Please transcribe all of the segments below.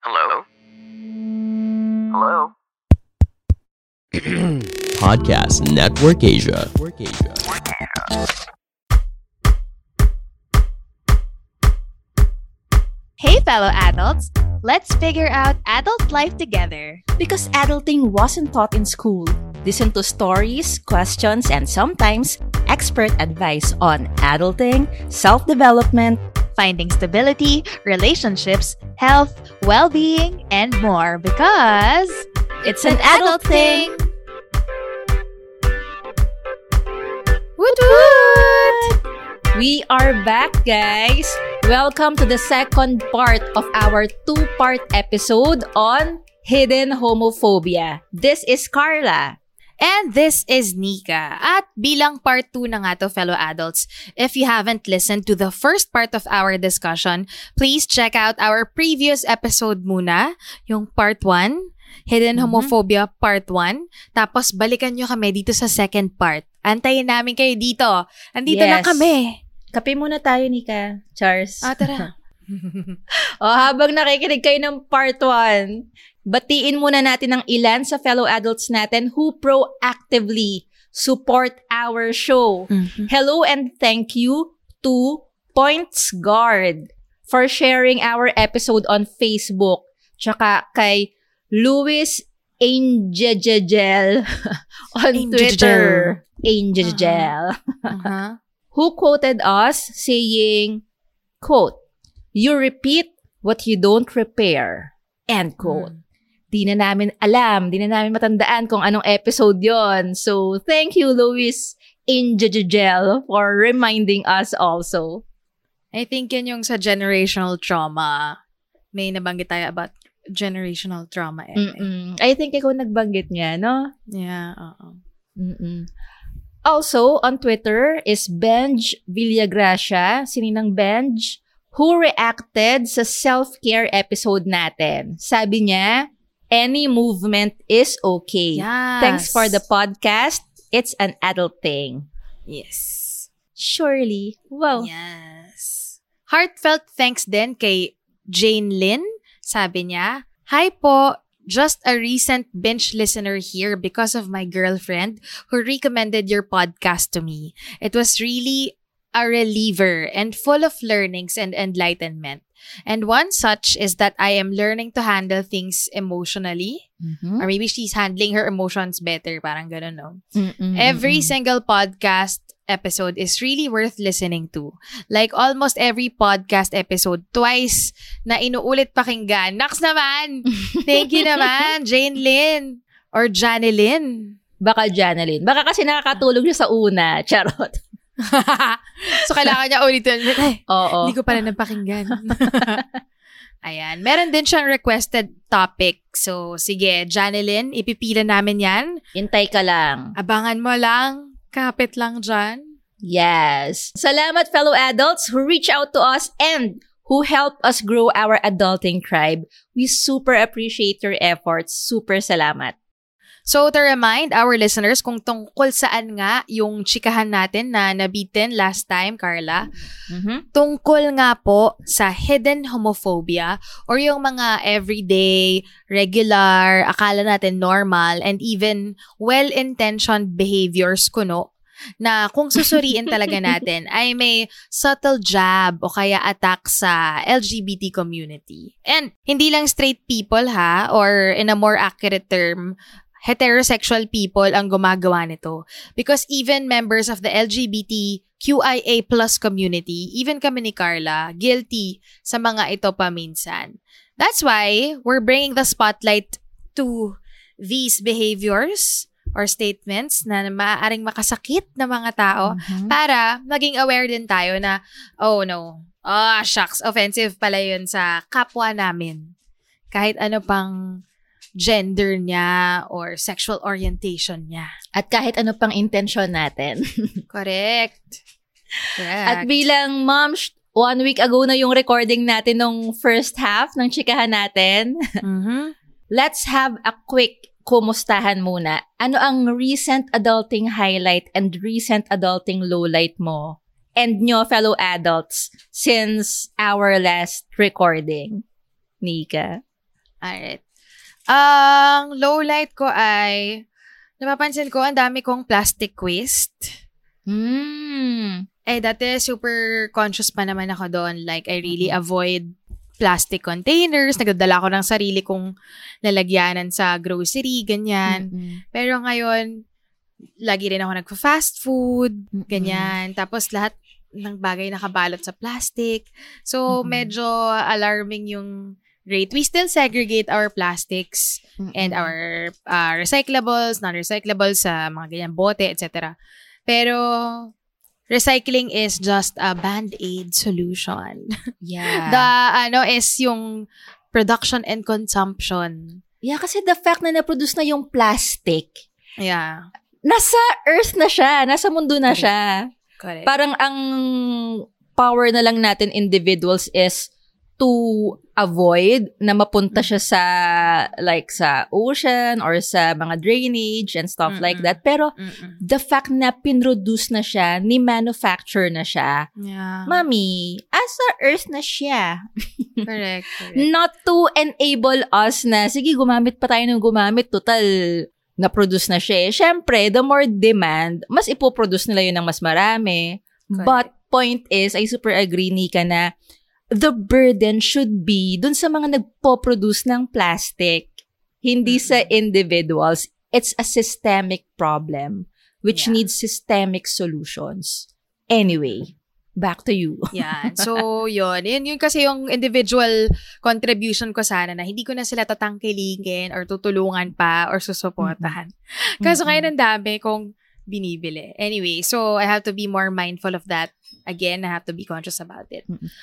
Hello? Hello? Podcast Network Asia. Hey, fellow adults! Let's figure out adult life together. Because adulting wasn't taught in school. Listen to stories, questions, and sometimes expert advice on adulting, self development, Finding stability, relationships, health, well being, and more because it's an adult thing. Woot woot! We are back, guys. Welcome to the second part of our two part episode on hidden homophobia. This is Carla. And this is Nika. At bilang part 2 na nga to, fellow adults, if you haven't listened to the first part of our discussion, please check out our previous episode muna, yung part 1, Hidden Mhm. Homophobia Part 1. Tapos balikan nyo kami dito sa second part. Antayin namin kayo dito. Andito lang Yes. kami. Kape muna tayo, Nika. Charles. Ah, tara. o habang nakikinig kayo ng part 1, batiin muna natin ang ilan sa fellow adults natin who proactively support our show. Hello and thank you to Points Guard for sharing our episode on Facebook. Tsaka kay Louis Angel on Angel. Twitter. Angel. Uh-huh. Who quoted us saying, quote, You repeat what you don't repair. End quote. Di na namin alam, di na namin matandaan kung anong episode yon. So, thank you, Louis Angel, for reminding us also. I think yan yung sa generational trauma. May nabanggit tayo about generational trauma. eh. Mm-mm. I think ikaw nagbanggit niya, no? Yeah, oo. Mm-mm. Also, on Twitter is Benj Villagracia, sininang Benj, who reacted sa self-care episode natin. Sabi niya, any movement is okay. Yes. Thanks for the podcast. It's an adult thing. Yes. Surely. Wow. Yes. Heartfelt thanks din kay Jane Lynn. Sabi niya, Hi po, just a recent binge listener here because of my girlfriend who recommended your podcast to me. It was really a reliever and full of learnings and enlightenment. And one such is that I am learning to handle things emotionally. Mhm. Or maybe she's handling her emotions better. Parang ganun, no? Mm-mm. Every Mm-mm. single podcast episode is really worth listening to. Like almost every podcast episode, twice na inuulit pakinggan. Naks naman! Thank you naman, Jane Lynn. Or Janelyn. Baka Janelyn. Baka kasi nakakatulog siya sa una. Charot. so, kailangan niya ulitin. Ay, Oo. hindi ko pala napakinggan. Ayan. Meron din siyang requested topic. So, sige, Janelyn, ipipila namin yan. Intay ka lang. Abangan mo lang. Kapit lang dyan. Yes. Salamat fellow adults who reach out to us and who help us grow our adulting tribe. We super appreciate your efforts. Super salamat. So, to remind our listeners kung tungkol saan nga yung chikahan natin na nabitin last time, Carla, Mhm. tungkol nga po sa hidden homophobia or yung mga everyday, regular, akala natin normal, and even well-intentioned behaviors kuno na kung susuriin talaga natin ay may subtle jab o kaya attack sa LGBT community. And hindi lang straight people ha, or in a more accurate term, heterosexual people ang gumagawa nito. Because even members of the LGBT QIA plus community, even kami ni Carla, guilty sa mga ito paminsan. That's why we're bringing the spotlight to these behaviors or statements na maaaring makasakit ng mga tao Mhm. para maging aware din tayo na, oh no, Ah, shucks. Offensive pala yun sa kapwa namin. Kahit ano pang gender niya or sexual orientation niya. At kahit ano pang intensyon natin. Correct. Correct. At bilang mom, one week ago na yung recording natin nung first half ng chikahan natin. Mhm. Let's have a quick kumustahan muna. Ano ang recent adulting highlight and recent adulting lowlight mo and nyo fellow adults since our last recording? Nika? Alright. Ang lowlight ko ay, napapansin ko, ang dami kong plastic waste. Hmm. Eh, dati super conscious pa naman ako doon. Like, I really Mm-hmm. avoid plastic containers. Nagdadala ko ng sarili kong lalagyanan sa grocery, ganyan. Mm-mm. Pero ngayon, lagi rin ako nagpa-fast food, Mm-mm. ganyan. Tapos lahat ng bagay nakabalot sa plastic. So, Mm-mm. medyo alarming yung rate. We still segregate our plastics and Mm-mm. our uh, recyclables, non-recyclables sa mga ganyan bote, etc. Pero, recycling is just a band-aid solution. Yeah. The, ano, is yung production and consumption. yeah, kasi the fact na na-produce na yung plastic, Yeah. nasa earth na siya, nasa mundo na Correct. siya. Correct. Parang ang power na lang natin individuals is to avoid na mapunta siya sa like sa ocean or sa mga drainage and stuff like Mm-mm. that. Pero Mm-mm. the fact na pinroduce na siya, ni manufacture na siya, Yeah. mami, asa earth na siya. correct. correct. Not to enable us na, sige, gumamit pa tayo ng gumamit, total na-produce na siya. eh. Siyempre, the more demand, mas ipoproduce nila yun ng mas marami. Correct. But point is, I super agree, Nika, na the burden should be dun sa mga nagpo-produce ng plastic, hindi sa individuals. It's a systemic problem which Yeah. needs systemic solutions. Anyway, back to you. Yan. So, yun. Yun, yun kasi yung individual contribution ko sana na hindi ko na sila tatangkilingin or tutulungan pa or susuportahan. Kaso ngayon ang dami kong binibili. Anyway, so I have to be more mindful of that. Again, I have to be conscious about it.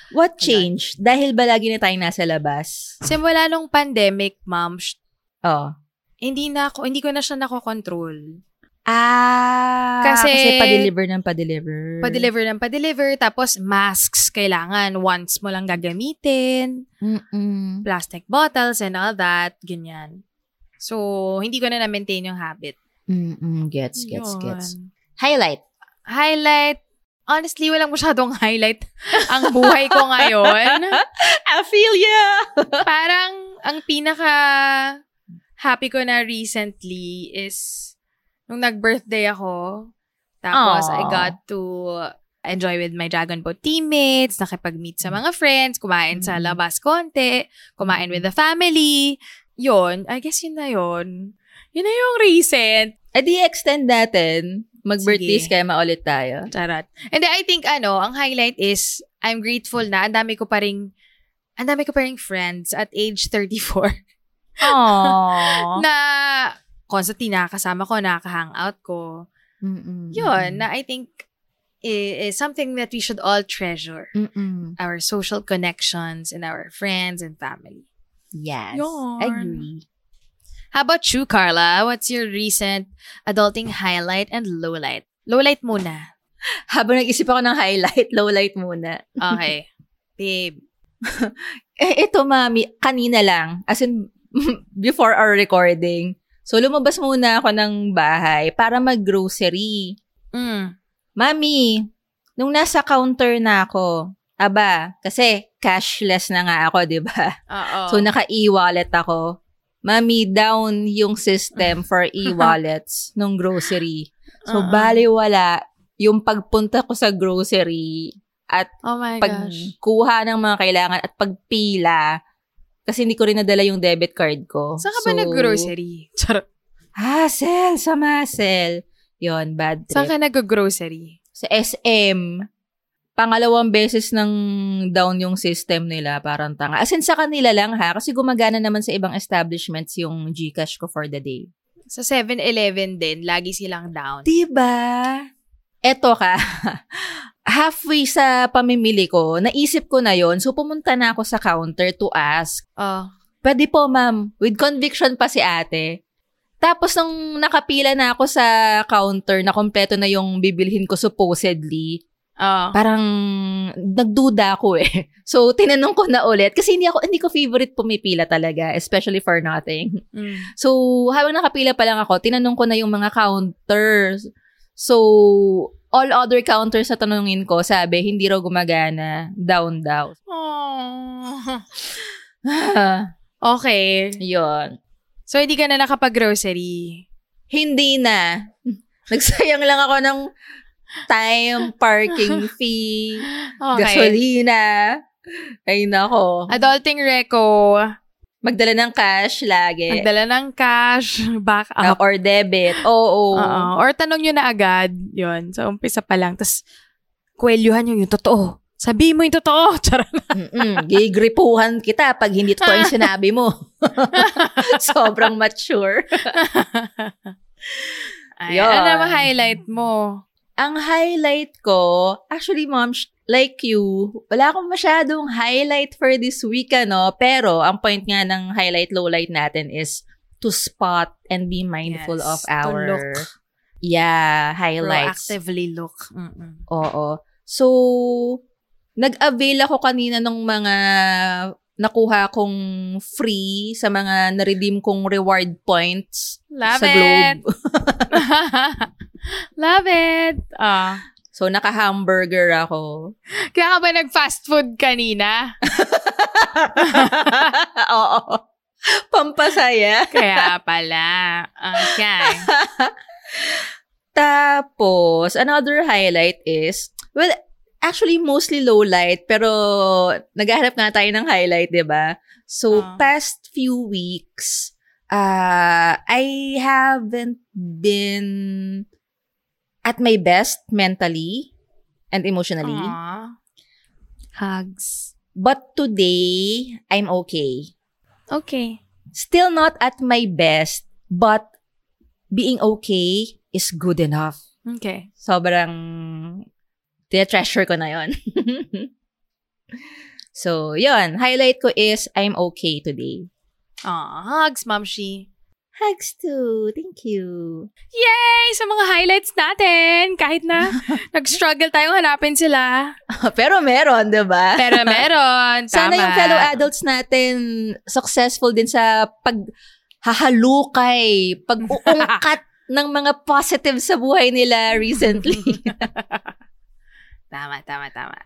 What changed? Dahil ba lagi na tayong nasa labas? Simula nung pandemic, ma'am, sh- Oh. hindi na ako, hindi ko na siya nakokontrol. Ah, kasi, Kasi- pa-deliver ng pa-deliver. Pa-deliver ng pa-deliver, tapos masks, kailangan once mo lang gagamitin. Mm-mm. plastic bottles and all that, ganyan. So, hindi ko na na-maintain yung habit. Mm-mm. Gets, gets, Yun. gets. Highlight. Highlight, honestly, walang masyadong highlight ang buhay ko ngayon. Ophelia! Parang, ang pinaka happy ko na recently is nung nag-birthday ako. Tapos, I Aw. got to enjoy with my Dragon Boat teammates, nakipag-meet sa mga friends, kumain sa Mm. labas konti, kumain with the family. Yun, I guess yun na yun. Yun na yung recent. Eh di extend natin. Mag-birthday Sige. kaya maulit tayo. Charot. And then, I think, ano, ang highlight is, I'm grateful na, ang dami ko pa rin, ang dami ko pa rin friends at age 34 Aww. na constantly nakakasama ko, nakaka-hangout ko. Mm-mm. Yun, na I think i- is something that we should all treasure. Mm-mm. Our social connections and our friends and family. Yes. Yun. Agree. How about you, Carla? What's your recent adulting highlight and lowlight? Lowlight muna. Habang nag-isip ako ng highlight, lowlight muna. Okay. Babe. Eh, ito, mami, kanina lang. As in, before our recording. So, lumabas muna ako ng bahay para mag-grocery. Mm. Mami, nung nasa counter na ako, aba, kasi cashless na nga ako, di ba? Oo. So, naka-e-wallet ako. Mami, down yung system for e-wallets nung grocery. So, Uh-uh. baliwala yung pagpunta ko sa grocery at oh pagkuha ng mga kailangan at pagpila kasi hindi ko rin nadala yung debit card ko. Saan ka ba So, nag-grocery? Charot. Hassle sa muscle. Yon bad Saan trip. ka nag-grocery? Sa SM, pangalawang beses nang down yung system nila, parang tanga. As in, sa kanila lang ha, kasi gumagana naman sa ibang establishments yung Gcash ko for the day. Sa 7-Eleven din, lagi silang down. Diba? eto ka, halfway sa pamimili ko, naisip ko na yon so pumunta na ako sa counter to ask, Oh. pwede po ma'am, with conviction pa si ate. Tapos nung nakapila na ako sa counter na kompleto na yung bibilhin ko supposedly, Oh. parang nagduda ako eh. So, tinanong ko na ulit. Kasi hindi ako, hindi ko favorite pumipila talaga, especially for nothing. Mm. So, habang nakapila pa lang ako, tinanong ko na yung mga counters. So, all other counters na tanungin ko, sabi, hindi raw gumagana. Down daw. Oh. Okay. Yun. So, hindi ka na nakapag-grocery. Hindi na. Nagsayang lang ako ng time, parking fee, Okay. gasolina. Ay, nako. Adulting reco, Magdala ng cash lagi. magdala ng cash, back Uh, up. or debit. Oo. Oo. Or tanong nyo na agad. Yun. So, umpisa pa lang. Tapos, kwelyuhan nyo yung totoo. Sabi mo yung totoo. Charot. Gigripuhan kita pag hindi totoo yung sinabi mo. Sobrang mature. Ay, Yun. ano naman highlight mo? Ang highlight ko, actually mom, like you, wala akong masyadong highlight for this week, ano? Pero, ang point nga ng highlight, lowlight natin is to spot and be mindful Yes, of to our look. yeah, highlights. Proactively look. Mm-mm. Oo. So, nag-avail ako kanina ng mga nakuha kong free sa mga na-redeem kong reward points Love sa it. Globe. Love it. Ah. So, naka-hamburger ako. Kaya ka ba nag-fast food kanina? Oo. Pampasaya. Kaya pala. Okay. Tapos, another highlight is, well, actually mostly low light, pero naghahanap nga tayo ng highlight, di ba? So, Ah. past few weeks, uh, I haven't been at my best mentally and emotionally. Aw. Hugs. But today, I'm okay. Okay. Still not at my best, but being okay is good enough. Okay. sobrang treasure ko na yon. so, yon. Highlight ko is I'm okay today. Aw, hugs, Mamshi. Hugs too. Thank you. Yay! Sa mga highlights natin! Kahit na nag-struggle tayong hanapin sila. Pero meron, di ba? Pero meron. Sana Tama. yung fellow adults natin successful din sa pag hahalukay, pag-uungkat ng mga positive sa buhay nila recently. Tama, tama, tama.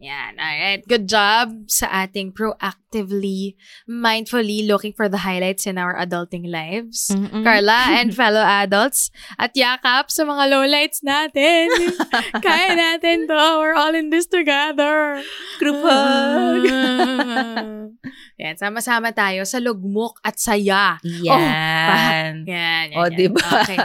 Yan. Alright. Good job sa ating proactively, mindfully looking for the highlights in our adulting lives. Mm-mm. Carla and fellow adults at yakap sa mga lowlights natin. Kaya natin to. We're all in this together. Group hug. yan, sama-sama tayo sa lugmok at saya. Yan. Yan, yan, O, yan. diba? Okay.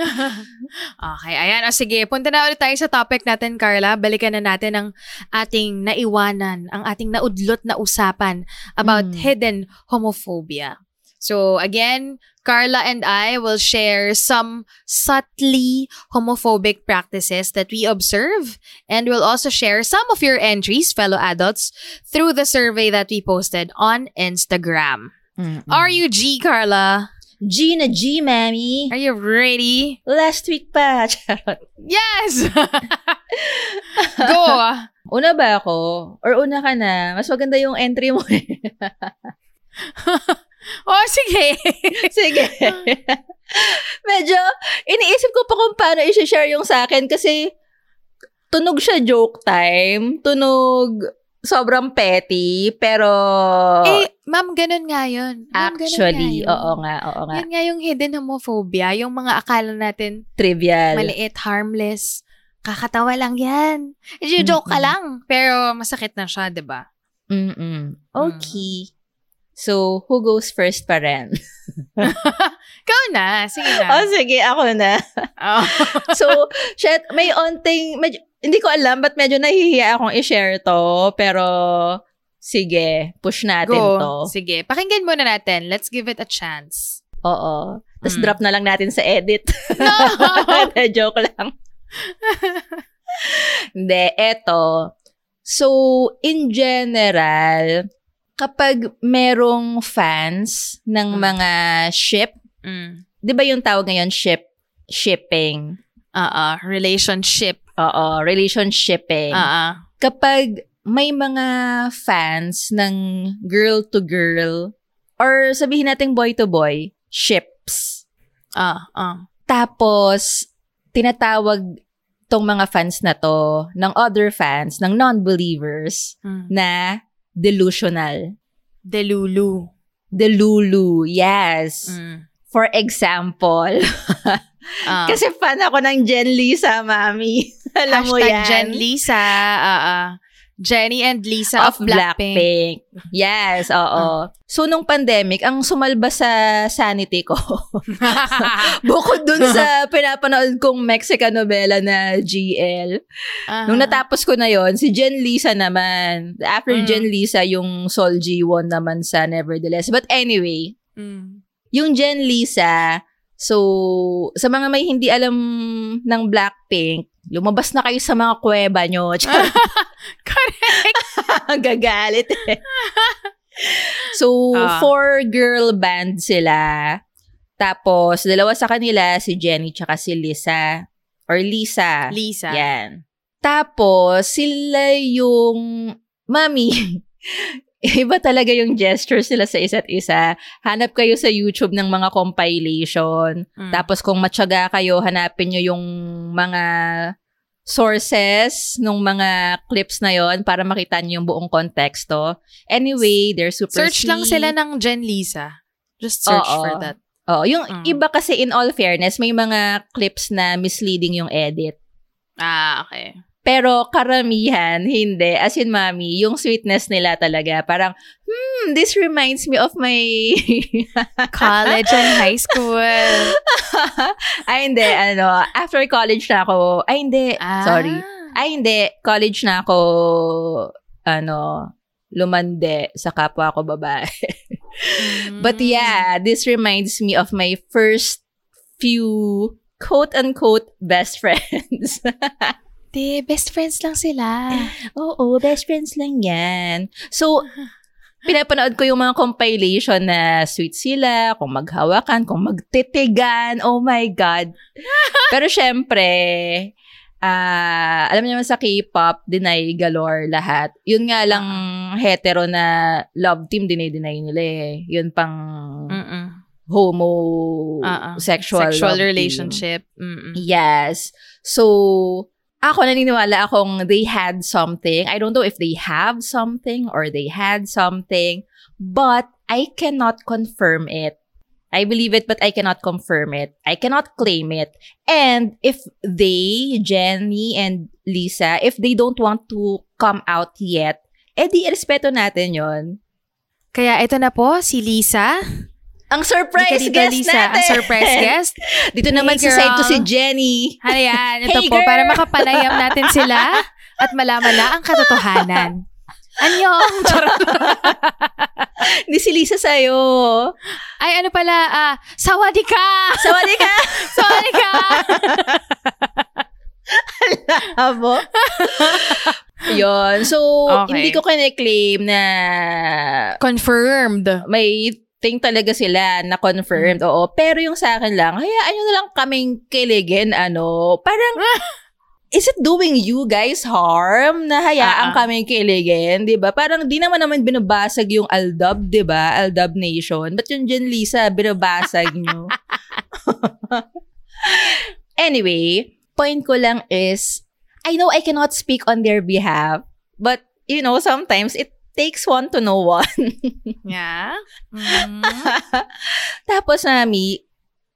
okay, ayan. O sige, punta na ulit tayo sa topic natin, Carla. Balikan na natin ang ating naiwanan, ang ating naudlot na usapan about Mm. hidden homophobia. So again, Carla and I will share some subtly homophobic practices that we observe and we'll also share some of your entries, fellow adults, through the survey that we posted on Instagram. Mm-mm. Are you G, Carla? G na G, mami. Are you ready? Last week pa. Charot. Yes! Go! Una ba ako? Or una ka na? Mas maganda yung entry mo eh. Oh, sige. Sige. Medyo, iniisip ko pa kung paano i-share yung sa akin kasi tunog siya joke time. Tunog sobrang petty, pero eh, ma'am, ganun nga yun. Ma'am, ganun actually, nga yun. oo nga, oo nga. Yan nga yung hidden homophobia, yung mga akala natin Trivial. maliit, harmless. Kakatawa lang yan. I-joke ka Mm-mm. lang. Pero masakit na siya, di ba? Mm-mm. Okay. So, who goes first pa rin? Ikaw na. Sige na. oh, sige, ako na. Oh. so, shit, may onting, medyo, hindi ko alam, ba't medyo nahihiya akong i-share to, pero, sige, push natin Go. to. Sige. Pakinggan muna natin. Let's give it a chance. Oo. Tapos Mm. drop na lang natin sa edit. No! Joke lang. Hindi, eto. So, in general, kapag merong fans ng Mm. mga ship, Mm. di ba yung tawag ngayon ship? Shipping. Uh, relationship. Oo, relationshipping. Uh, Kapag may mga fans ng girl to girl, or sabihin natin boy to boy, ships. uh, uh. Tapos, tinatawag tong mga fans na to ng other fans, ng non-believers, Mm. na delusional. Delulu. Delulu, yes. Mm. For example, Ah. kasi fan ako ng Jen Lisa, mami. Alam mo yan. Jen Lisa. Uh, uh. Jenny and Lisa of, of Blackpink. Blackpink. Yes, oo. So, nung pandemic, ang sumalba sa sanity ko, bukod dun sa pinapanood kong Mexican novela na GL, Ah. nung natapos ko na yon si Jen Lisa naman. After Mm. Jen Lisa, yung Sol Ji-won naman sa Nevertheless. But anyway, Mm. yung Jen Lisa, so, sa mga may hindi alam ng Blackpink, lumabas na kayo sa mga kuweba nyo. Correct. Gagalit eh. So, Ah. four girl band sila. Tapos, dalawa sa kanila, si Jenny tsaka si Lisa. Or Lisa. Lisa. Yan. Tapos, sila yung, mami, iba talaga yung gestures nila sa isa't isa. Hanap kayo sa YouTube ng mga compilation. Mm. Tapos kung matyaga kayo, hanapin nyo yung mga sources nung mga clips na yon para makita nyo yung buong konteksto. Anyway, they're super Search lang sweet. sila ng Jen Lisa. Just search Oo. for that. Oh, yung Mm. iba kasi in all fairness, may mga clips na misleading yung edit. Ah, okay. Pero karamihan, hindi. As in, mami, yung sweetness nila talaga. Parang, hmm, this reminds me of my... College and high school. ay, hindi. Ano, after college na ako. Ay, hindi. Ah. Sorry. Ay, hindi. College na ako, ano, lumande sa kapwa ko babae. Mm. But yeah, this reminds me of my first few quote-unquote best friends. Di, best friends lang sila. Oo, best friends lang yan. So, pinapanood ko yung mga compilation na sweet sila, kung maghawakan, kung magtitigan. Oh my God. Pero syempre, ah alam niyo naman sa K-pop, deny galore lahat. Yun nga lang hetero na love team, dinay-deny nila eh. Yun pang Mm-mm. homo ah. sexual, Sexual relationship. Yes. So, ako naniniwala akong they had something. I don't know if they have something or they had something, but I cannot confirm it. I believe it, but I cannot confirm it. I cannot claim it. And if they, Jenny and Lisa, if they don't want to come out yet, eh di respeto natin yon. Kaya ito na po, si Lisa. Ang surprise dito, guest Lisa. natin! Ang surprise guest. Dito naman Hey, sa side girl. si Jenny. Ano yan? Ito Hey, po, girl! para makapanayam natin sila at malaman na ang katotohanan. Anyong! Charot. Hindi si Lisa sa'yo. Ay, ano pala? Ah, sawadee ka! Sawali ka! Sawadee ka! Abo. Yun. So, Okay. hindi ko kine-claim na Confirmed. may thing talaga sila na confirmed. Oo. Pero yung sa akin lang, hayaan nyo na lang kaming kiligin, ano. Parang, is it doing you guys harm na hayaan ah. kaming kiligin? Di ba? Parang di naman naman binabasag yung Aldab, di ba? Aldab Nation. Ba't yung Jen Lisa, binabasag nyo? anyway, point ko lang is, I know I cannot speak on their behalf, but, you know, sometimes it takes one to know one. Yeah. Mm. Tapos, Mami,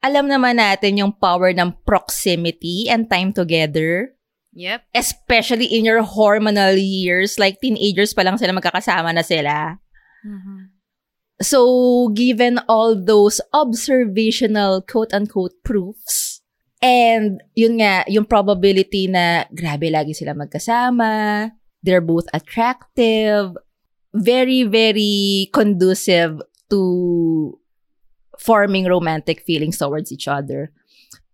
alam naman natin yung power ng proximity and time together. Yep. Especially in your hormonal years, like teenagers pa lang sila magkakasama na sila. Mhm. So, given all those observational quote-unquote proofs, and yun nga, yung probability na grabe lagi sila magkasama, they're both attractive, very, very conducive to forming romantic feelings towards each other.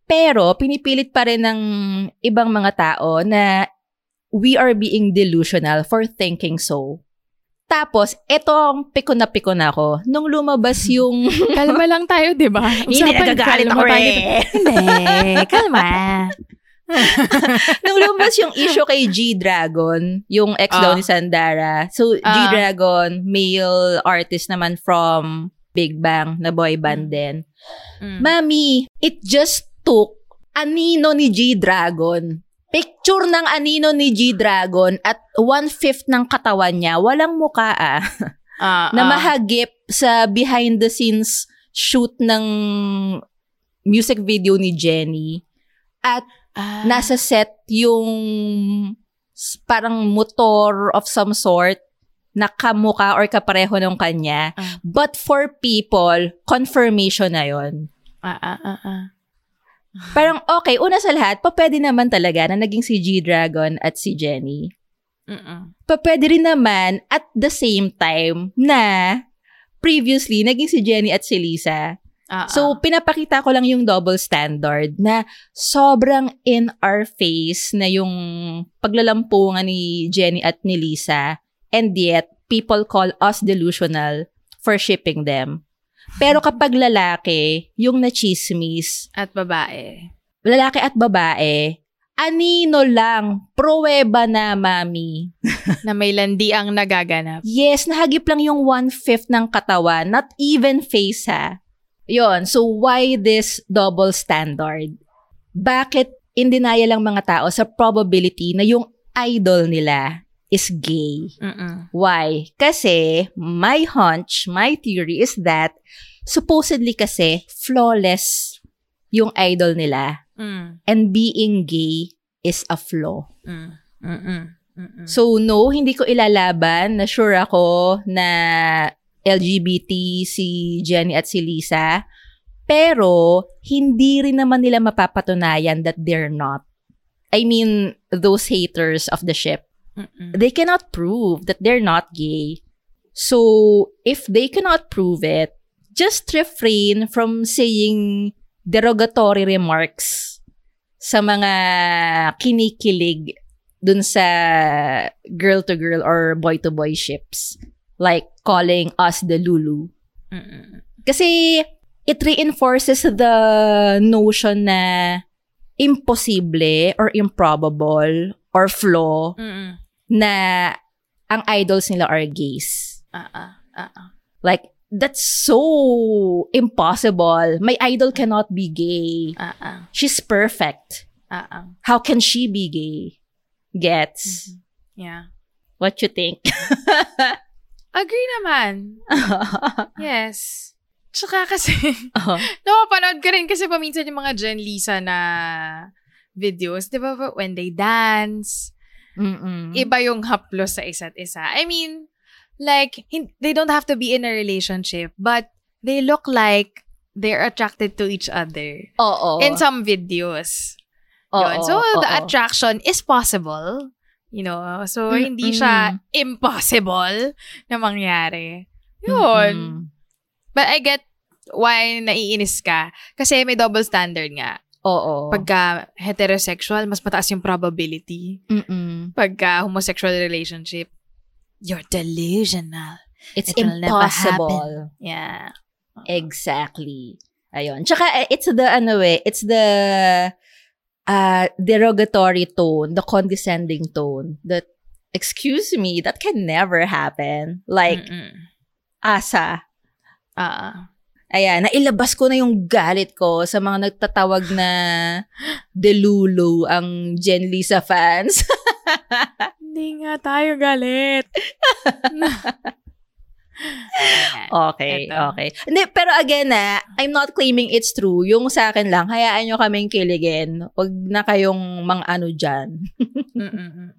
Pero, pinipilit pa rin ng ibang mga tao na we are being delusional for thinking so. Tapos, eto ang piko na piko na ako. Nung lumabas yung... Kalma lang tayo, di ba? Hindi, nagagalit ako eh. Hindi, kalma. Nung lumabas yung issue kay G-Dragon, yung ex daw Ah. ni Sandara. So, Ah. G-Dragon, male artist naman from Big Bang na boy band din. Mm. Mami, it just took anino ni G-Dragon. Picture ng anino ni G-Dragon at one-fifth ng katawan niya, walang muka ah, Ah, na ah. mahagip sa behind-the-scenes shoot ng music video ni Jenny. At Ah. nasa set yung parang motor of some sort na kamuka or kapareho ng kanya. Ah. But for people, confirmation na yon. Ah, ah, ah, ah. Parang okay, una sa lahat, pa pwede naman talaga na naging si G-Dragon at si Jenny. Mm-mm. Pa pwede rin naman at the same time na previously naging si Jenny at si Lisa. Ah, So, pinapakita ko lang yung double standard na sobrang in our face na yung paglalampungan ni Jenny at ni Lisa and yet people call us delusional for shipping them. Pero kapag lalaki, yung nachismis, at babae. lalaki at babae, anino lang, pruweba na, mami. na may landi ang nagaganap. Yes, nahagip lang yung one-fifth ng katawan, not even face ha. Yon, so why this double standard? Bakit in denial lang mga tao sa probability na yung idol nila is gay? Mm-mm. Why? Kasi my hunch, my theory is that supposedly kasi flawless yung idol nila Mm. and being gay is a flaw. Mm. Mm-mm. Mm-mm. So no, hindi ko ilalaban na sure ako na LGBT si Jenny at si Lisa. Pero hindi rin naman nila mapapatunayan that they're not. I mean, those haters of the ship, Mm-mm. they cannot prove that they're not gay. So, if they cannot prove it, just refrain from saying derogatory remarks sa mga kinikilig dun sa girl-to-girl or boy-to-boy ships. Like calling us the Lulu. Mm-mm. Kasi it reinforces the notion na imposible or improbable or flaw Mm-mm. na ang idols nila are gays. Ah, ah. Like, that's so impossible. My idol cannot be gay. Ah. She's perfect. Ah. How can she be gay? Gets? Yeah. What you think? Agree naman. Yes. Tsaka kasi, Oh. napapanood ko rin kasi paminsan yung mga Jen Lisa na videos, di ba? When they dance, Mm-mm. iba yung haplos sa isa't isa. I mean, like, hin- they don't have to be in a relationship, but they look like they're attracted to each other. Oo. In some videos. Oo, Yun. So, the oo. attraction is possible. You know? So, Mm, hindi siya impossible na mangyari. Yun. Mm-mm. But I get why naiinis ka. Kasi may double standard nga. Oo. Pagka heterosexual, mas mataas yung probability. Mm-mm. Pagka homosexual relationship, you're delusional. It's It'll impossible. Yeah. Exactly. Ayun. Tsaka, eh, it's the, ano eh, it's the uh, derogatory tone, the condescending tone that, excuse me, that can never happen. Like, Mm-mm. asa. Ah. Ayan, nailabas ko na yung galit ko sa mga nagtatawag na delulu ang Jen Lisa fans. Hindi nga tayo galit. Okay, Eto. okay. Hindi, pero again na, I'm not claiming it's true. Yung sa akin lang, hayaan nyo kaming kiligin. Huwag na kayong mga ano dyan. Mm-mm-mm.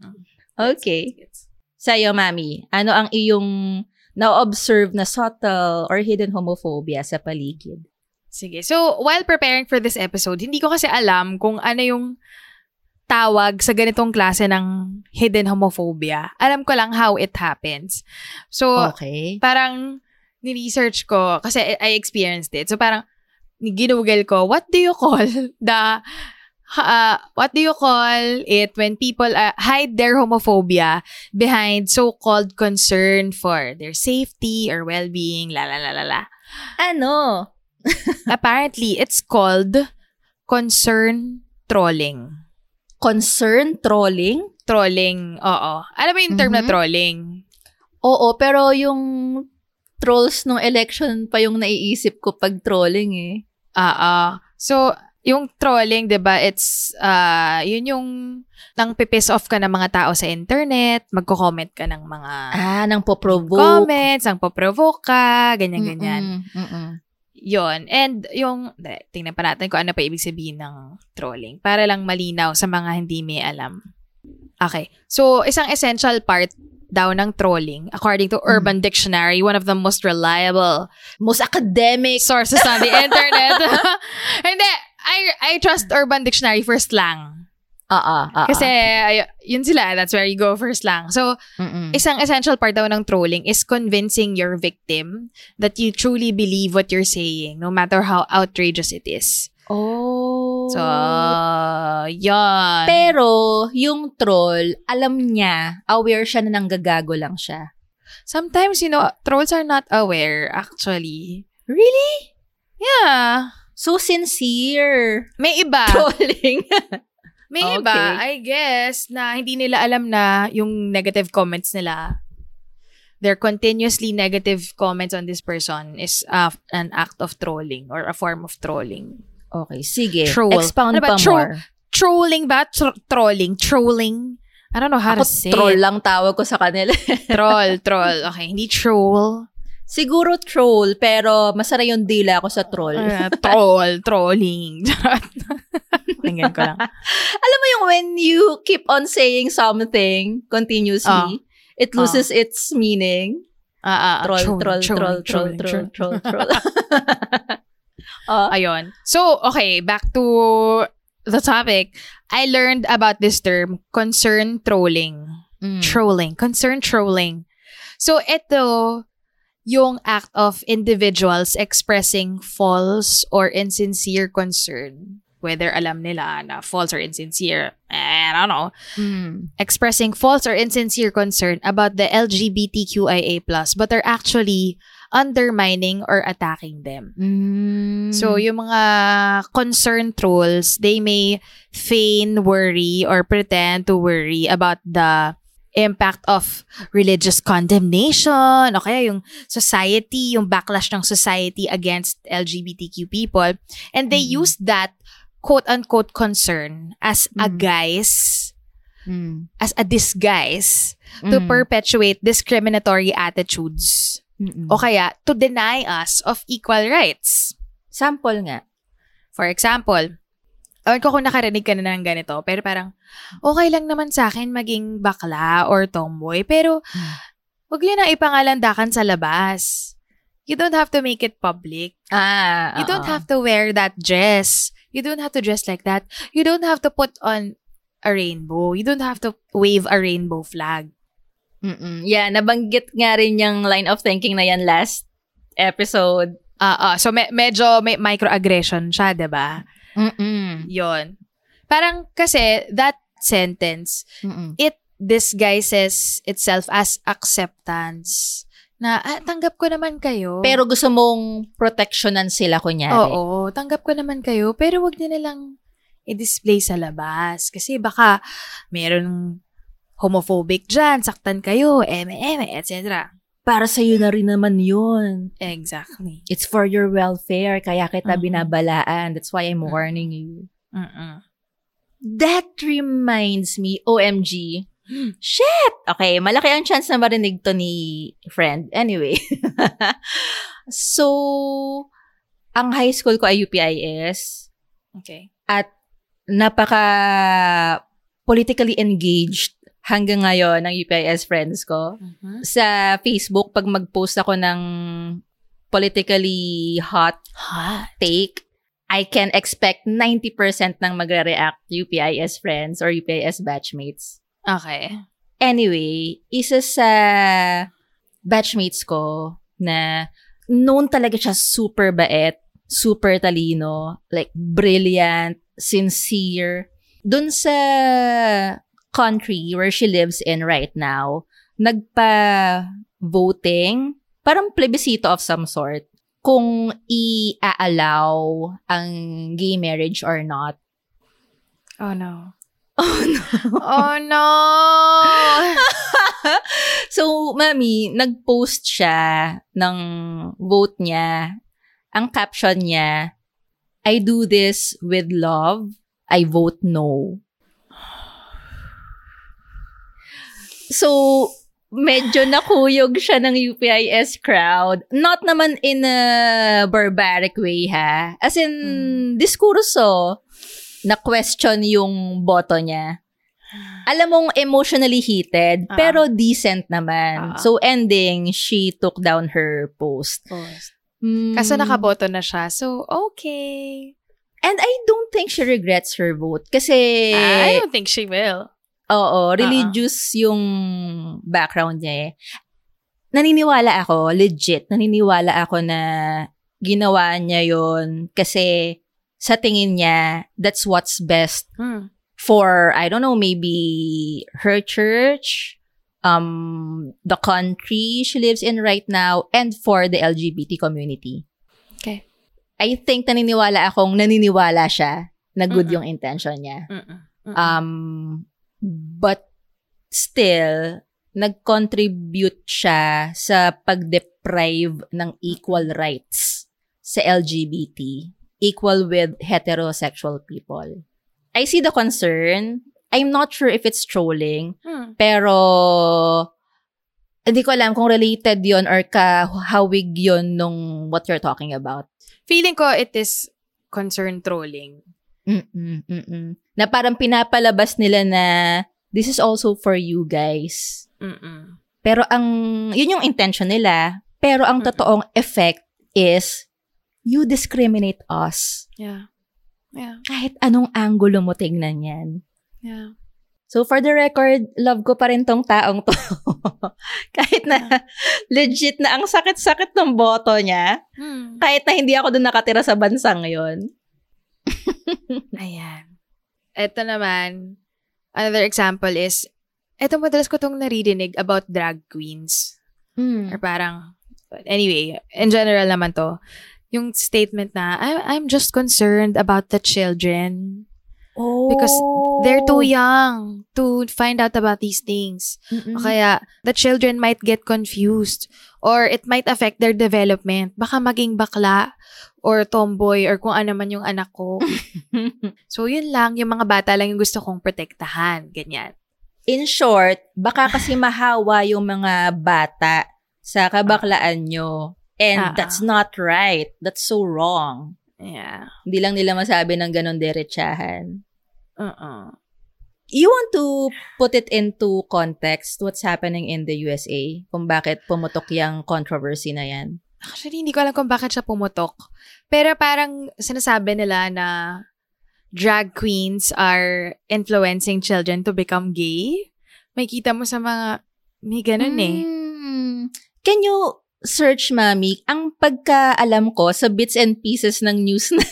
Okay. Gets. Sa'yo, mami, ano ang iyong na-observe na subtle or hidden homophobia sa paligid? Sige. So, while preparing for this episode, hindi ko kasi alam kung ano yung tawag sa ganitong klase ng hidden homophobia. Alam ko lang how it happens. So, Okay. parang ni-research ko, kasi I experienced it. So, parang ginugol ko, what do you call the uh, what do you call it when people uh, hide their homophobia behind so-called concern for their safety or well-being, la la la la la. Ano? Apparently, it's called concern trolling. Concern trolling? Trolling, oo. Alam mo yung term na Mhm. trolling? Oo, pero yung trolls nung election pa yung naiisip ko pag trolling eh. Oo. So, yung trolling, 'di ba? It's uh yun yung nang pipiss off ka ng mga tao sa internet, magko-comment ka ng mga Ah, nang po-provoke. comments, ang poprovoke ka, ganyan ganyan. Mm-mm, mm-mm. Yon. And yung tingnan pa natin kung ano pa ibig sabihin ng trolling para lang malinaw sa mga hindi may alam. Okay. So, isang essential part daw ng trolling, according to Urban Dictionary, one of the most reliable Most academic. sources on the internet. Hindi, I I trust Urban Dictionary for slang. Oo, oo. Kasi ay, yun sila, that's where you go for slang. So, Mm-mm. isang essential part daw ng trolling is convincing your victim that you truly believe what you're saying, no matter how outrageous it is. Oh. So, yan. Pero, yung troll, alam niya, aware siya na nanggagago lang siya. Sometimes, you know, trolls are not aware, actually. Really? Yeah. So sincere. May iba. Trolling. May Okay. iba, I guess, na hindi nila alam na yung negative comments nila, their continuously negative comments on this person is uh, an act of trolling or a form of trolling. okay, sige. Troll. Expound Ano ba? pa Tro- more. Trolling ba? Tro- trolling? Trolling? I don't know how to Ako, say troll it. lang tawag ko sa kanila. troll, troll. Okay, hindi troll. Siguro troll, pero masara yung dila ko sa troll. Uh, troll, trolling. Tingnan ko lang. Alam mo yung when you keep on saying something continuously, it loses its meaning. Ah, ah, Troll, troll, troll, troll, trolling, troll, trolling. troll, troll. Ah, Ayun. So, okay, back to the topic. I learned about this term, concern trolling. mm. Trolling. Concern trolling. So, ito yung act of individuals expressing false or insincere concern. Whether alam nila na false or insincere, I don't know. Mm. Expressing false or insincere concern about the LGBTQIA+, but are actually undermining or attacking them. Mm. So, yung mga concern trolls, they may feign worry or pretend to worry about the impact of religious condemnation o kaya yung society, yung backlash ng society against LGBTQ people. And they Mm. use that quote-unquote concern as a Mm. guise, Mm. as a disguise to Mm. perpetuate discriminatory attitudes Mm-mm. o kaya to deny us of equal rights. Sample nga. For example, ko kung nakarinig ka na ng ganito, pero parang, okay lang naman sa akin maging bakla or tomboy, pero Hmm. wag yun ang ipangalandakan sa labas. You don't have to make it public. Ah, You don't oo. have to wear that dress. You don't have to dress like that. You don't have to put on a rainbow. You don't have to wave a rainbow flag. Mm-mm. Yeah, nabanggit nga rin yung line of thinking na yan last episode. Ah, ah. so me- medyo may microaggression siya, 'di ba? Mm-mm. Yon. Parang kasi that sentence Mm-mm. it disguises itself as acceptance. Na, ah, tanggap ko naman kayo. Pero gusto mong protectionan sila, kunyari. Oo, tanggap ko naman kayo. Pero wag niyo na lang i-display sa labas. Kasi baka meron homophobic dyan, saktan kayo, eme, eme, etc. Para sa'yo na rin naman yun. Exactly. It's for your welfare, kaya kita Mhm. binabalaan. That's why I'm warning you. Mm-mm. That reminds me, OMG. Shit! Okay, malaki ang chance na marinig to ni friend. Anyway. so, ang high school ko ay UPIS. Okay. At napaka politically engaged hanggang ngayon ng UPIS friends ko. Mhm. Sa Facebook, pag mag-post ako ng politically hot Hot. take, I can expect 90% ng magre-react UPIS friends or UPIS batchmates. Okay. Anyway, isa sa batchmates ko na known talaga siya super bait, super talino, like brilliant, sincere. Dun sa country where she lives in right now, nagpa-voting, parang plebiscito of some sort, kung i-allow ang gay marriage or not. Oh no. Oh no. Oh no! so, mami, nag-post siya ng vote niya. Ang caption niya, I do this with love. I vote no. So, medyo nakuyog siya ng UPIS crowd. Not naman in a barbaric way, ha? As in, diskurso na question yung boto niya. Alam mong emotionally heated, Ah. pero decent naman. Ah. So, ending, she took down her post. Mm. Kaso nakaboto na siya. So, okay. And I don't think she regrets her vote. Kasi, I don't think she will. Oo, religious yung background niya eh. Naniniwala ako, legit, naniniwala ako na ginawa niya yon kasi sa tingin niya, that's what's best Hmm. for, I don't know, maybe her church, um, the country she lives in right now, and for the LGBT community. Okay. I think naniniwala akong naniniwala siya na good Mm-mm. yung intention niya. Mm-mm. Mm-mm. Um, but still, nag-contribute siya sa pag-deprive ng equal rights sa LGBT, equal with heterosexual people. I see the concern. I'm not sure if it's trolling, Hmm. pero hindi ko alam kung related yon or kahawig yon nung what you're talking about. Feeling ko it is concern trolling. Mm-mm, mm-mm. Na parang pinapalabas nila na this is also for you guys. Mm-mm. Pero ang, yun yung intention nila. Pero ang Mm-mm. totoong effect is, you discriminate us. Yeah. Yeah. Kahit anong angulo mo tignan yan. Yeah. So for the record, love ko pa rin tong taong to. kahit na legit na ang sakit-sakit ng boto niya, Hmm. kahit na hindi ako doon nakatira sa bansa ngayon. Ayan. Ito naman, another example is, ito madalas ko tong naririnig about drag queens. Mm. Or parang, anyway, in general naman to, yung statement na, I, I'm just concerned about the children Oh. because they're too young to find out about these things. Mm-mm. O Kaya, the children might get confused or it might affect their development. Baka maging bakla or tomboy or kung ano man yung anak ko. So, yun lang. Yung mga bata lang yung gusto kong protektahan. Ganyan. In short, baka kasi mahawa yung mga bata sa kabaklaan nyo. And Ah. that's not right. That's so wrong. Yeah. Hindi lang nila masabi ng ganon derechahan. Uh-uh. You want to put it into context what's happening in the USA? Kung bakit pumutok yung controversy na yan? Actually, hindi ko alam kung bakit siya pumutok. Pero parang sinasabi nila na drag queens are influencing children to become gay. May kita mo sa mga, may ganun eh. Mm. Can you search, mami? Ang pagkaalam ko sa bits and pieces ng news na,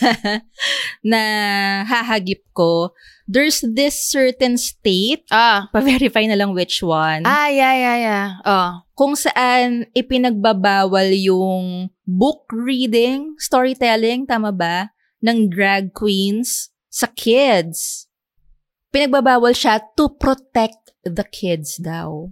na hahagip ko, there's this certain state, Ah. pa-verify na lang which one, Ah, yeah, yeah, yeah. Oh. kung saan ipinagbabawal yung book reading, storytelling, tama ba, ng drag queens sa kids. Pinagbabawal siya to protect the kids daw.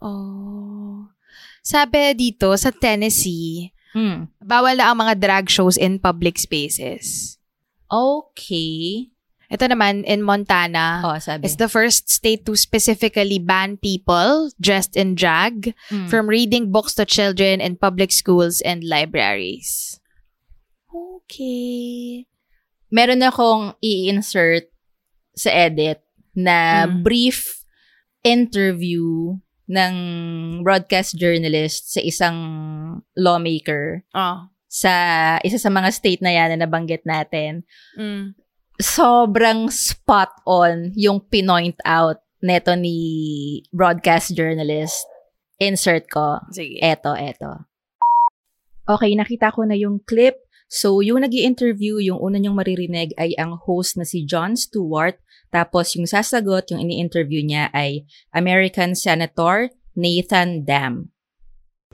Oh. Sabi dito sa Tennessee, Hmm. bawal na ang mga drag shows in public spaces. Okay. Ito naman, in Montana, Oh, sabi. is the first state to specifically ban people dressed in drag Mm. from reading books to children in public schools and libraries. Okay. Meron akong i-insert sa edit na Mm. brief interview ng broadcast journalist sa isang lawmaker Oh. sa isa sa mga state na yan na nabanggit natin. Mm. Sobrang spot on yung pinoint out neto ni broadcast journalist. Insert ko. Sige. Eto, eto. Okay, nakita ko na yung clip So, yung nag interview yung una niyong maririnig ay ang host na si Jon Stewart. Tapos, yung sasagot, yung ini-interview niya ay American Senator Nathan Dam.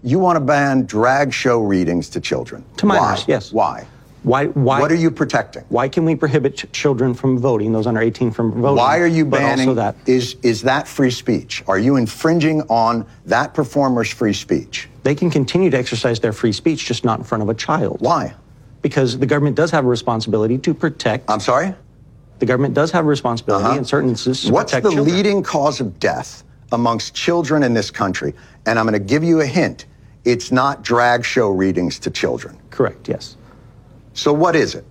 You want to ban drag show readings to children. To Why? minors, yes. Why? Why? Why? What are you protecting? Why can we prohibit ch- children from voting? Those under 18 from voting. Why are you banning? That Is is that free speech? Are you infringing on that performer's free speech? they can continue to exercise their free speech, just not in front of a child. Why? Because the government does have a responsibility to protect. I'm sorry. the government does have a responsibility Uh-huh. in certain instances to What's protect the children. leading cause of death amongst children in this country? And I'm going to give you a hint. It's not drag show readings to children. Correct. Yes. So what is it?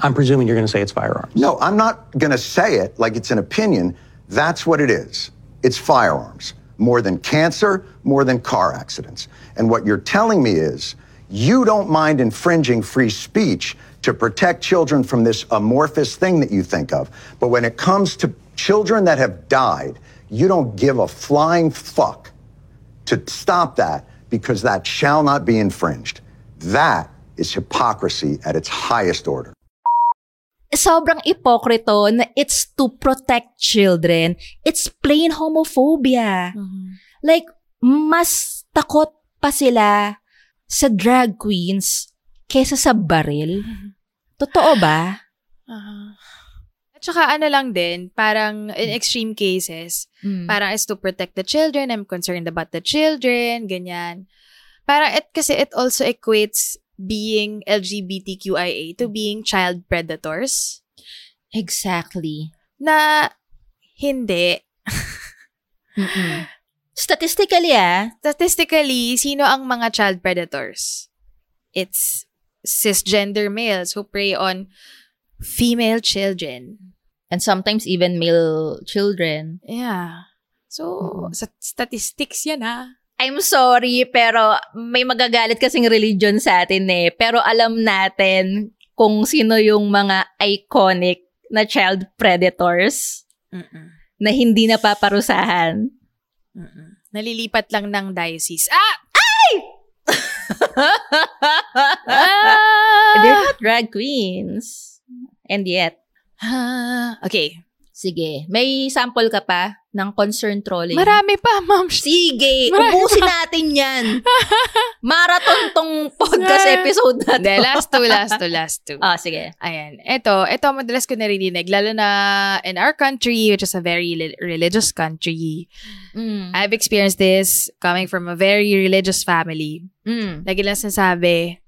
I'm presuming you're going to say it's firearms. No, I'm not going to say it like it's an opinion. That's what it is. It's firearms. More than cancer, more than car accidents. And what you're telling me is you don't mind infringing free speech to protect children from this amorphous thing that you think of. But when it comes to children that have died, you don't give a flying fuck to stop that because that shall not be infringed. That is hypocrisy at its highest order. sobrang ipokrito na it's to protect children. It's plain homophobia. Like, mas takot pa sila sa drag queens kesa sa baril. Totoo ba? At saka ano lang din, parang in extreme cases, Mm. parang is to protect the children, I'm concerned about the children, ganyan. Para it, kasi it also equates being LGBTQIA to being child predators. Exactly. Na hindi. Statistically, ah, Statistically, sino ang mga child predators? It's cisgender males who prey on female children. and sometimes even male children. Yeah. So, sa statistics yan ah. I'm sorry, pero may magagalit kasing religion sa atin eh. Pero alam natin kung sino yung mga iconic na child predators Mm-mm. na hindi napaparusahan. Mm-mm. Nalilipat lang ng diocese. Ah! They're Ah! not drag queens. And yet, Ah, okay. sige, may sample ka pa ng concern trolling? Marami pa, ma'am. Sige, Marami ubusin natin yan. Marathon tong podcast episode na to. Hindi, last two, last two, last two. Ah, sige. Ayan. Ito, ito madalas ko naririnig, lalo na in our country, which is a very li- religious country. Mm. I've experienced this coming from a very religious family. Mm. Lagi lang sinasabi,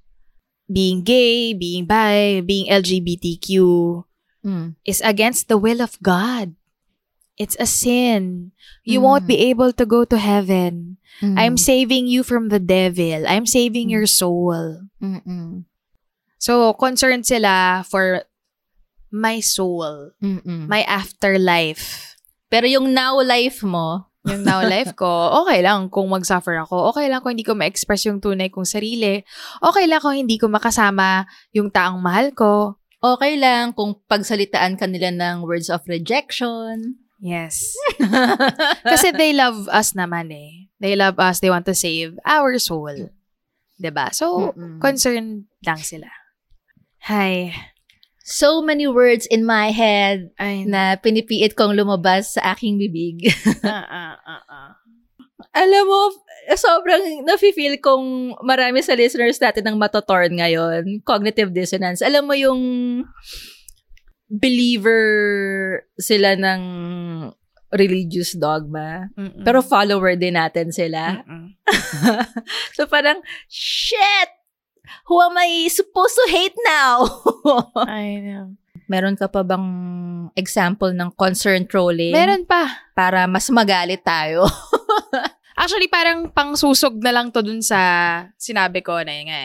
being gay, being bi, being LGBTQ Mm. is against the will of God. It's a sin. You Mm. won't be able to go to heaven. Mm. I'm saving you from the devil. I'm saving your soul. Mm-mm. So, concerned sila for my soul, Mm-mm. my afterlife. Pero yung now life mo, Yung now life ko, okay lang kung mag-suffer ako. Okay lang kung hindi ko ma-express yung tunay kong sarili. Okay lang kung hindi ko makasama yung taong mahal ko. okay lang kung pagsalitaan ka nila ng words of rejection. Yes. Kasi they love us naman eh. They love us. They want to save our soul. 'Di ba? So, Mm-mm. concerned lang sila. Hi. So many words in my head Ay, na pinipiit kong lumabas sa aking bibig. ah, ah, ah, ah. Alam mo, sobrang nafe-feel kong marami sa listeners natin ng matotorn ngayon. Cognitive dissonance. Alam mo yung believer sila ng religious dogma. Mm-mm. Pero follower din natin sila. So parang, shit! Who am I supposed to hate now? I know. Meron ka pa bang example ng concern trolling? Meron pa. Para mas magalit tayo. Actually, parang pangsusog na lang to dun sa sinabi ko na yun nga.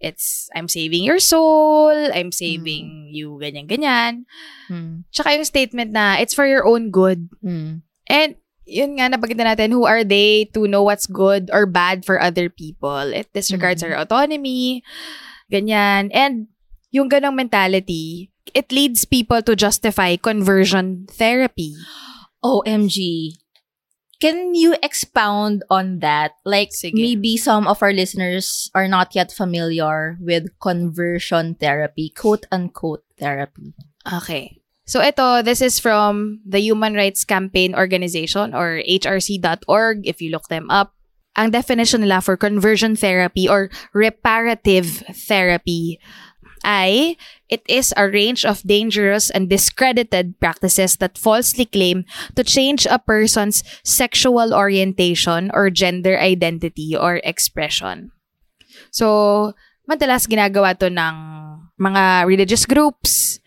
It's, I'm saving your soul, I'm saving you, ganyan-ganyan. Hmm. Tsaka yung statement na, it's for your own good. Hmm. And, yun nga, nabanggit na natin, who are they to know what's good or bad for other people? It disregards Mhm. our autonomy, ganyan. And, yung ganong mentality, it leads people to justify conversion therapy. OMG. Can you expound on that? Like, Sige. maybe some of our listeners are not yet familiar with conversion therapy, quote-unquote therapy. Okay. So ito, this is from the Human Rights Campaign Organization or hrc.org if you look them up. Ang definition nila for conversion therapy or reparative therapy ay it is a range of dangerous and discredited practices that falsely claim to change a person's sexual orientation or gender identity or expression. So, madalas ginagawa to ng mga religious groups,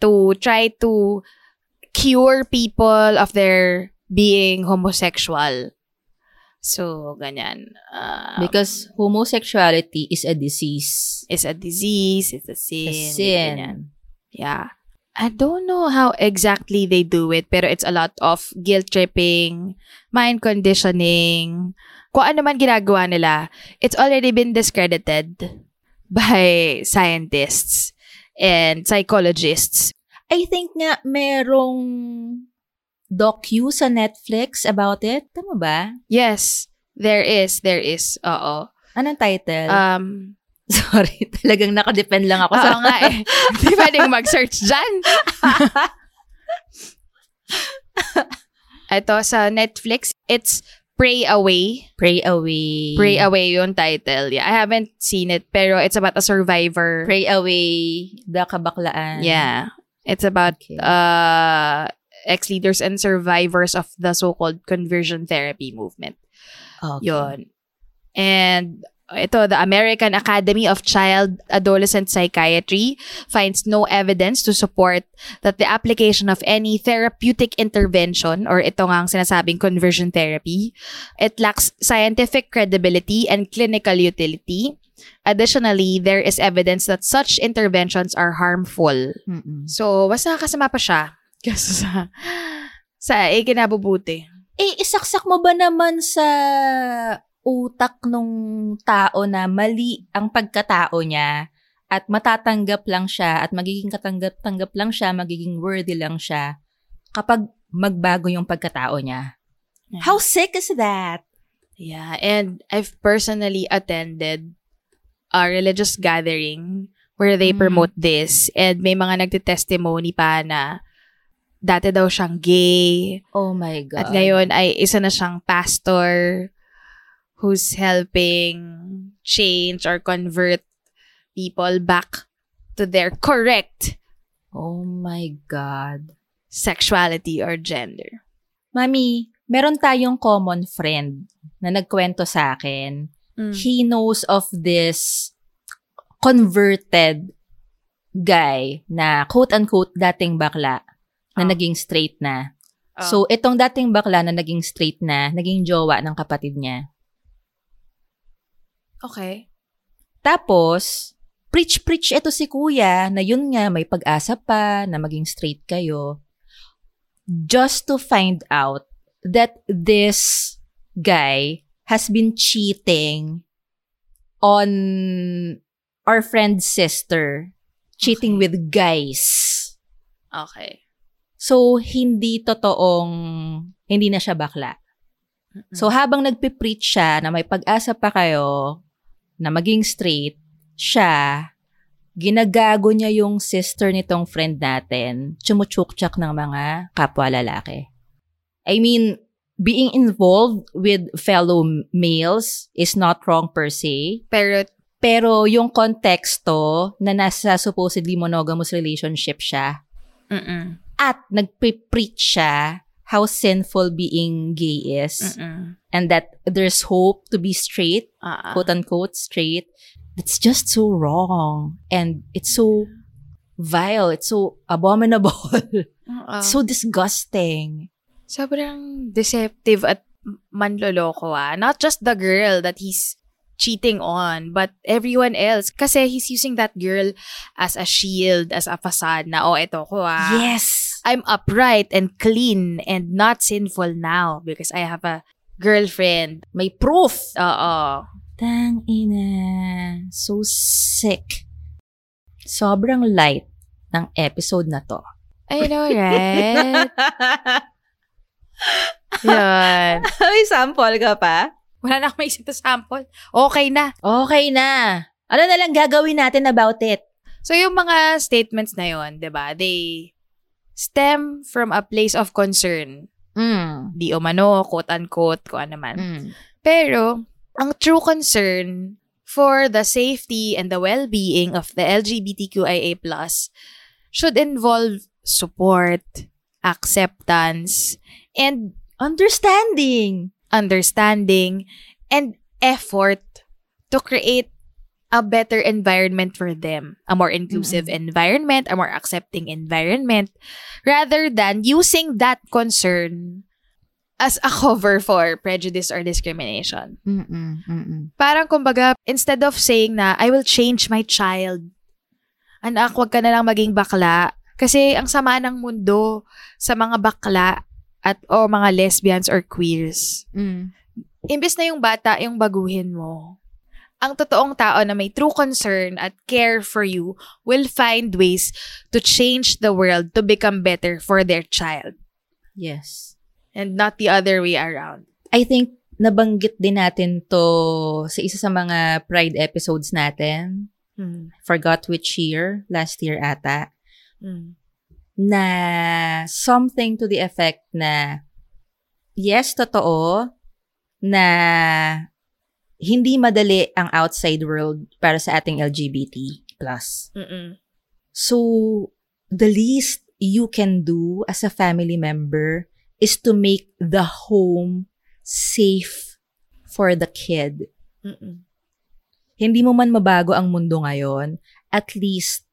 to try to cure people of their being homosexual. So, ganyan. Um, Because homosexuality is a disease. it's a disease, it's a sin. A sin. ganyan. Yeah. I don't know how exactly they do it, pero it's a lot of guilt tripping, mind conditioning, kung ano man ginagawa nila, it's already been discredited by scientists and psychologists. I think nga merong docu sa Netflix about it. Tama ba? Yes, there is, there is. Oo. Anong title? Um, Sorry, talagang nakadepend lang ako sa... oo nga eh. Hindi pwedeng mag-search dyan. Ito sa Netflix, it's Pray Away. Pray Away. Pray Away yung title. Yeah, I haven't seen it, pero it's about a survivor. Pray Away, the kabaklaan. Yeah. It's about Okay. uh ex-leaders and survivors of the so-called conversion therapy movement. Okay. Yon. And ito, the American Academy of Child Adolescent Psychiatry finds no evidence to support that the application of any therapeutic intervention or ito nga ang sinasabing conversion therapy, it lacks scientific credibility and clinical utility. Additionally, there is evidence that such interventions are harmful. Mm-mm. So, basta kasama pa siya. Kasi sa, sa ikinabubuti. Eh, isaksak mo ba naman sa utak nung tao na mali ang pagkatao niya at matatanggap lang siya at magiging katanggap-tanggap lang siya, magiging worthy lang siya kapag magbago yung pagkatao niya. How sick is that? Yeah, and I've personally attended a religious gathering where they Mm. promote this and may mga nagte-testimony pa na dati daw siyang gay Oh my God. at ngayon ay isa na siyang pastor who's helping change or convert people back to their correct Oh my God. sexuality or gender. Mami, meron tayong common friend na nagkwento sa akin. Mm. He knows of this converted guy na quote-unquote dating bakla na Oh. naging straight na. Oh. So, itong dating bakla na naging straight na, naging jowa ng kapatid niya. Okay. Tapos, preach-preach ito si kuya na yun nga, may pag-asa pa na maging straight kayo. Just to find out that this guy has been cheating on our friend's sister. Cheating with guys. Okay. So, hindi totoong, hindi na siya bakla. So, habang nagpipreach siya na may pag-asa pa kayo na maging straight, siya, ginagago niya yung sister nitong friend natin, chumuchukchak ng mga kapwa lalaki. I mean, being involved with fellow males is not wrong per se, Pero pero yung konteksto na nasa supposedly monogamous relationship siya, mm at nagpe-preach siya how sinful being gay is mm and that there's hope to be straight, Ah. quote unquote straight. That's just so wrong and it's so vile, it's so abominable, it's so disgusting. sobrang deceptive at manloloko ah. Not just the girl that he's cheating on, but everyone else. Kasi he's using that girl as a shield, as a facade na, oh, eto ko ah. Yes. I'm upright and clean and not sinful now because I have a girlfriend. May proof. Oo. Tang ina. So sick. Sobrang light ng episode na to. I know, right? Yun. May sample ka pa? Wala na akong maisip na sample. Okay na. Okay na. Ano na lang gagawin natin about it? So, yung mga statements na yun, di ba, they stem from a place of concern. Mm. Di umano, quote-unquote, kung ano man. Mm. Pero, ang true concern for the safety and the well-being of the LGBTQIA+, should involve support, acceptance, and Understanding. Understanding, and effort to create a better environment for them. A more inclusive environment, a more accepting environment, rather than using that concern as a cover for prejudice or discrimination. Mm-mm. Mm-mm. Parang kumbaga, instead of saying na, I will change my child, anak, wag ka na lang maging bakla. Kasi ang sama ng mundo sa mga bakla at o mga lesbians or queers. Mm. Imbes na yung bata yung baguhin mo, ang totoong tao na may true concern at care for you will find ways to change the world to become better for their child Yes. and not the other way around. I think nabanggit din natin to sa isa sa mga Pride episodes natin. Hmm. Forgot which year. Last year ata. Hmm. Na something to the effect na yes, totoo na hindi madali ang outside world para sa ating LGBT+. Mm-mm. So, the least you can do as a family member is to make the home safe for the kid. Mm-mm. Hindi mo man mabago ang mundo ngayon, at least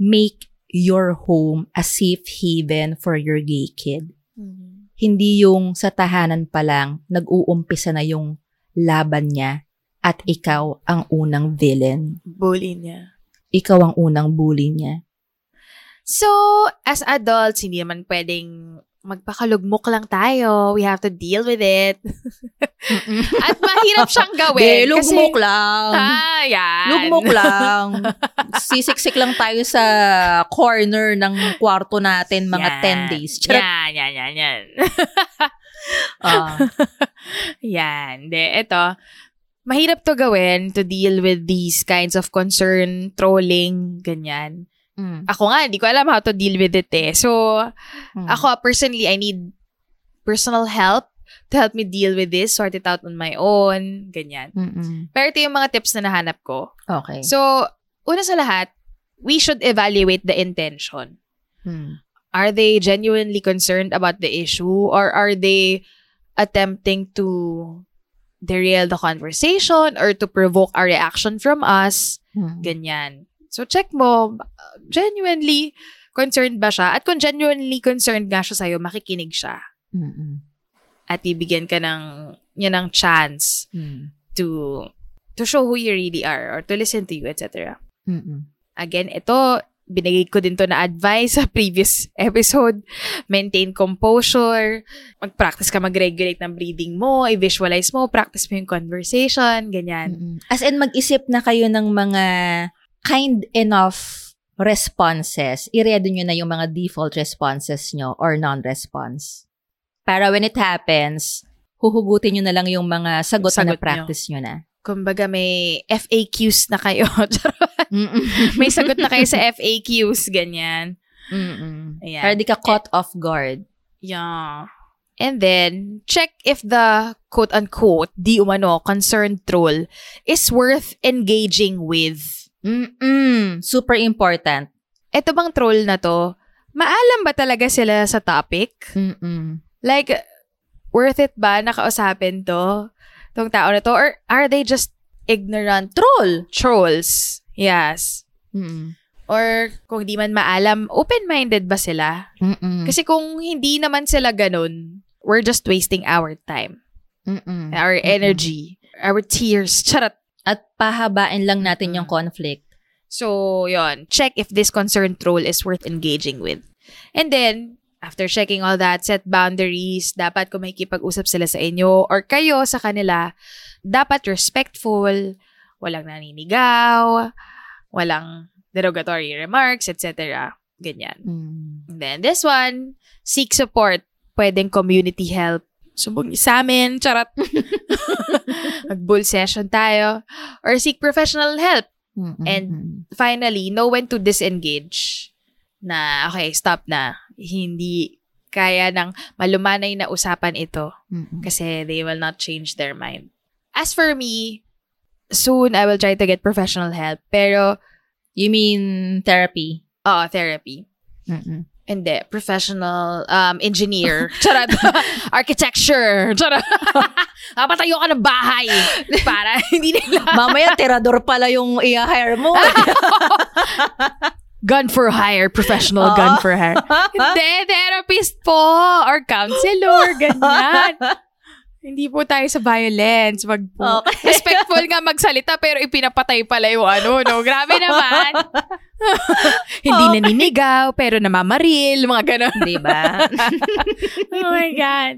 make your home a safe haven for your gay kid. Mm-hmm. Hindi yung sa tahanan pa lang, nag-uumpisa na yung laban niya at ikaw ang unang villain. Bully niya. Ikaw ang unang bully niya. So, as adults, hindi naman pwedeng magpakalugmok lang tayo. We have to deal with it. At mahirap siyang gawin. De, kasi, lugmok lang. Ah, yan. Lugmok lang. Sisiksik lang tayo sa corner ng kwarto natin mga Yan. 10 days. Charot. Yan, yan, yan, yan. Ah. yan. De, ito. Mahirap to gawin to deal with these kinds of concern, trolling, ganyan. Mm. Ako nga, hindi ko alam how to deal with it eh. So, Mm. Ako, personally, I need personal help to help me deal with this, sort it out on my own, ganyan. Mm-mm. Pero ito yung mga tips na nahanap ko. Okay. So, una sa lahat, we should evaluate the intention. Mm. Are they genuinely concerned about the issue or are they attempting to derail the conversation or to provoke a reaction from us? Mm. Ganyan. So, check mo, genuinely concerned ba siya? At kung genuinely concerned nga siya sa'yo, makikinig siya. Mm-mm. At bibigyan ka ng, niya ng chance Mm. to to show who you really are or to listen to you, etc. Mm-mm. Again, ito, binigay ko din to na advice sa previous episode. Maintain composure. Mag-practice ka mag-regulate ng breathing mo. I-visualize mo. Practice mo yung conversation. Ganyan. Mm-mm. As in, mag-isip na kayo ng mga kind enough responses. I-ready nyo na yung mga default responses nyo or non-response. Para when it happens, huhugutin nyo na lang yung mga sagot, Sagot na practice nyo na. Kumbaga may FAQs na kayo. May sagot na kayo sa FAQs. Ganyan. Mm-mm. Ayan. Para di ka caught off guard. Yeah. And then, check if the quote-unquote, di umano, concerned troll is worth engaging with. Mm-mm. Super important. Ito bang troll na to, maalam ba talaga sila sa topic? Mm-mm. Like, worth it ba nakausapin to? Tong tao na to? Or are they just ignorant troll? Trolls. Yes. Mm-mm. Or kung di man maalam, open-minded ba sila? Mm-mm. Kasi kung hindi naman sila ganun, we're just wasting our time, Mm-mm. our energy, our tears. Charot. At pahabain lang natin yung conflict. So, yon Check if this concerned troll is worth engaging with. And then, after checking all that, set boundaries. Dapat kung may kipag-usap sila sa inyo or kayo sa kanila, dapat respectful, walang naninigaw, walang derogatory remarks, etc. Ganyan. Mm. And then this one, seek support. Pwedeng community help. Niyo sa amin, charot. Mag-bull session tayo. Or seek professional help. And finally, know when to disengage. Na, okay, stop na. Hindi kaya ng malumanay na usapan ito. Kasi they will not change their mind. As for me, soon I will try to get professional help. Pero, You mean therapy? oo, therapy. Hindi, professional um, engineer. Charot. Architecture. Charot. Papatayo ka ng bahay. Para hindi nila Mamaya, tirador pala yung i-hire mo. gun for hire, professional gun for hire. Hindi, therapist po or counselor, ganyan. Hindi po tayo sa violence. Wag po. Okay. Respectful nga magsalita pero ipinapatay pala yung ano, no? Grabe naman. Hindi naninigaw pero namamaril, mga ganon. Di ba? oh my God.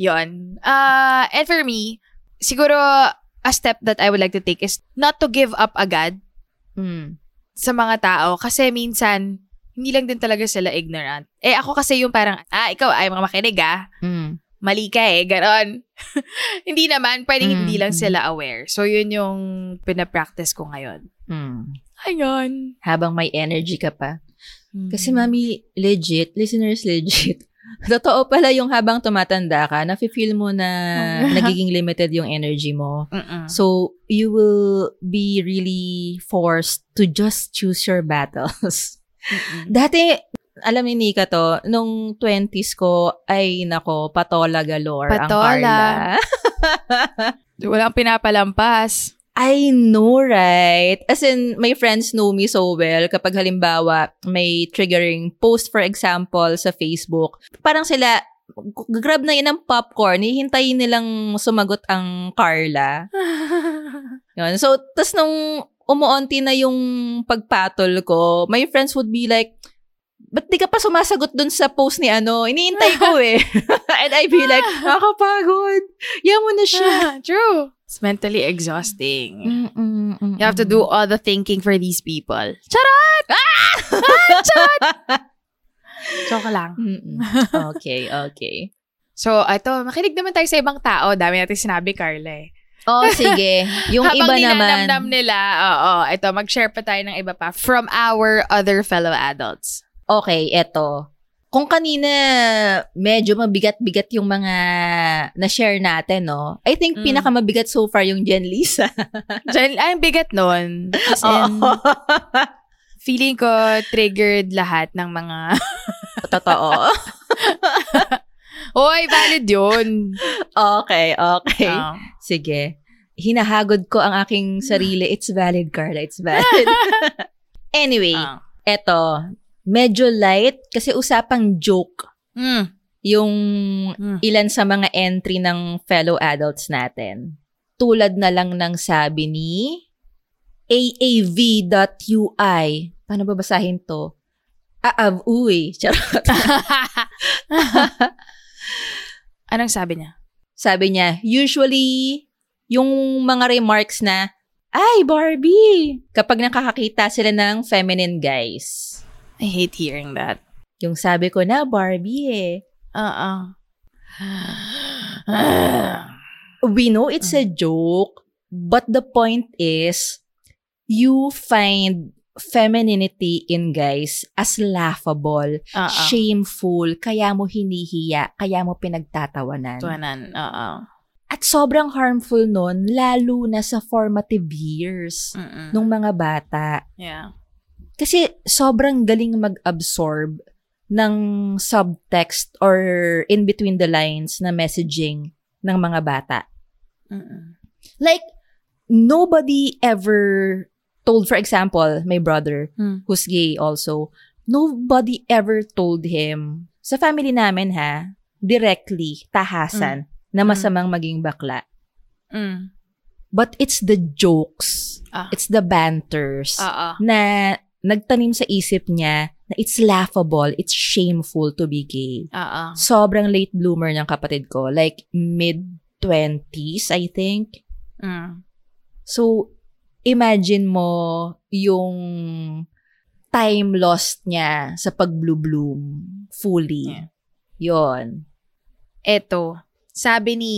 Yon. Uh, and for me, siguro a step that I would like to take is not to give up agad Mm. sa mga tao kasi minsan hindi lang din talaga sila ignorant. Eh ako kasi yung parang, ah, ikaw ay mga makinig ah. Mm. Mali ka eh, ganon. hindi naman, pwedeng Mm, hindi lang mm. sila aware. So yun yung pinapractice ko ngayon. Mm. Ayun. Habang may energy ka pa. Hmm. Kasi mami, legit, listeners legit. Totoo pala yung habang tumatanda ka, nafe-feel mo na nagiging limited yung energy mo. Mm-mm. So, you will be really forced to just choose your battles. Mm-mm. Dati, alam ni Nika to, nung 20s ko, ay nako, patola galore ang Patola. Carla. Walang pinapalampas. I know, right? As in, my friends know me so well. Kapag halimbawa, may triggering post, for example, sa Facebook, parang sila, grab na yun ng popcorn, hihintayin nilang sumagot ang Carla. Yun. So, tas nung umuunti na yung pagpatol ko, my friends would be like, ba't di ka pa sumasagot dun sa post ni ano? Iniintay ko eh. And I'd be like, nakakapagod. Yan mo na siya. True. It's mentally exhausting. Mm-mm, You have to do all the thinking for these people. Charot! Ah! Charot! Joke lang. Mm-mm. Okay, okay. So, ito, makinig naman tayo sa ibang tao. Dami natin sinabi, Carla eh. Oh, sige. Yung Habang iba naman. ninanamnam nila, oo, ito, mag-share pa tayo ng iba pa from our other fellow adults. Okay, eto. Kung kanina medyo mabigat-bigat yung mga na-share natin, no? I think Mm. pinakamabigat so far yung Jen Lisa. Diyan, ay, bigat nun. As in, feeling ko triggered lahat ng mga... Totoo. Hoy, valid yun. okay, okay. Oo. Sige. Hinahagod ko ang aking sarili. It's valid, Carla. It's valid. anyway, Ah. eto. Medyo light kasi usapang joke Mm. yung Mm. ilan sa mga entry ng fellow adults natin. Tulad na lang ng sabi ni AAV.UI. Paano babasahin to? Aav, uy. Charot. Anong sabi niya? Sabi niya, usually, yung mga remarks na, ay, Barbie! Kapag nakakakita sila ng feminine guys. I hate hearing that. Yung sabi ko na, Barbie eh. Oo. We know it's a joke, but the point is, you find femininity in guys as laughable, Oo. shameful, kaya mo hinihiya, kaya mo pinagtatawanan. Tuwanan. Oo. At sobrang harmful nun, lalo na sa formative years Mm-mm. nung mga bata. Yeah. Kasi sobrang galing mag-absorb ng subtext or in between the lines na messaging ng mga bata. Mm-mm. Like, nobody ever told, for example, my brother, Hmm. who's gay also, nobody ever told him, sa family namin ha, directly, tahasan, na masamang maging bakla. Mm. But it's the jokes, Ah. it's the banters, Oo. na nagtanim sa isip niya na it's laughable, it's shameful to be gay. Oo. Sobrang late bloomer ng kapatid ko, like mid-20s, I think. Mm. So, imagine mo yung time lost niya sa pag-blue bloom fully. Yeah. Yon. Eto, Sabi ni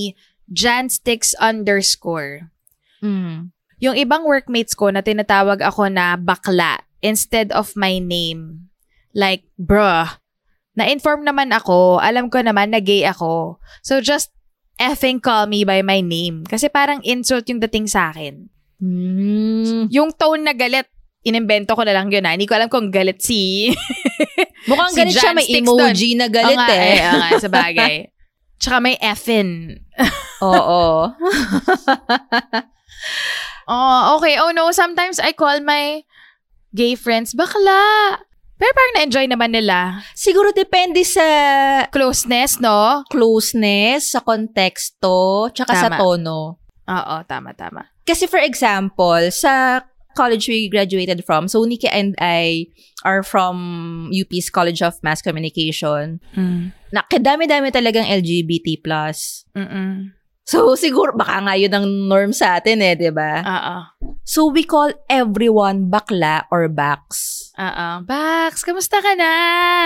Janstix underscore. Mm. Yung ibang workmates ko na tinatawag ako na bakla instead of my name. Like, bruh. Na-inform naman ako. Alam ko naman na gay ako. So just effing call me by my name. Kasi parang insult yung dating sa akin. Mm. Yung tone na galit, inimbento ko na lang yun ha. Hindi ko alam kung galit si... Mukhang Si galit siya, may Janstix emoji na galit nga, eh. oo nga, sa bagay. Tsaka may effin. Oo. Oh, okay. Oh no, sometimes I call my gay friends bakla. Pero parang na-enjoy naman nila. Siguro depende sa Closeness, no? closeness, sa konteksto, tsaka sa Tama. tono. Oo, tama, tama. Kasi for example, sa college we graduated from, so Nikki and I are from UP's College of Mass Communication. Mm. Na, kadami-dami talagang LGBT+. Mm-mm. So, siguro, baka nga yun ang norm sa atin eh, di ba? Oo. So, we call everyone bakla or baks. Oo. Bax, kamusta ka na?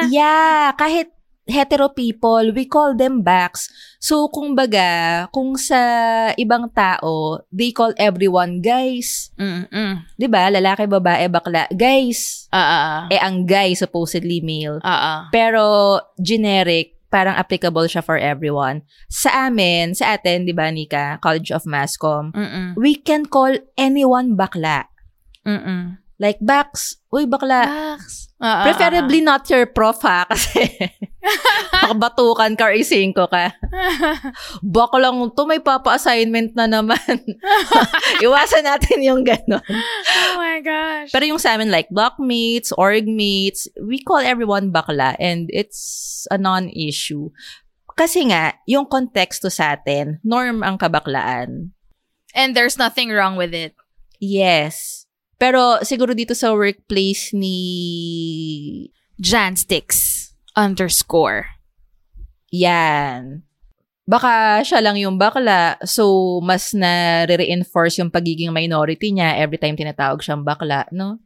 Yeah, kahit hetero people, we call them backs. So, kung baga, kung sa ibang tao, they call everyone guys. Mm-mm. 'Di ba Lalaki, babae, bakla. Guys. Oo. Eh, ang guy, supposedly male. Oo. Pero, generic, parang applicable siya for everyone. Sa amin, sa atin, di ba, Nika, College of Masscom, Mm-mm. we can call anyone bakla. Mm-mm. Like, backs, uy, bakla. Bax. Oo, Preferably not your prof ha, kasi makabatukan ka or isingko ka. Baka lang to, may papa-assignment na naman. Iwasan natin yung gano'n. oh my gosh. Pero yung sa amin, like blockmates, orgmates, we call everyone bakla and it's a non-issue. Kasi nga, yung konteksto sa atin, norm ang kabaklaan. And there's nothing wrong with it. Yes. Pero siguro dito sa workplace ni Janstix underscore. Yan. Baka siya lang yung bakla, so mas na-reinforce yung pagiging minority niya every time tinatawag siyang bakla, no?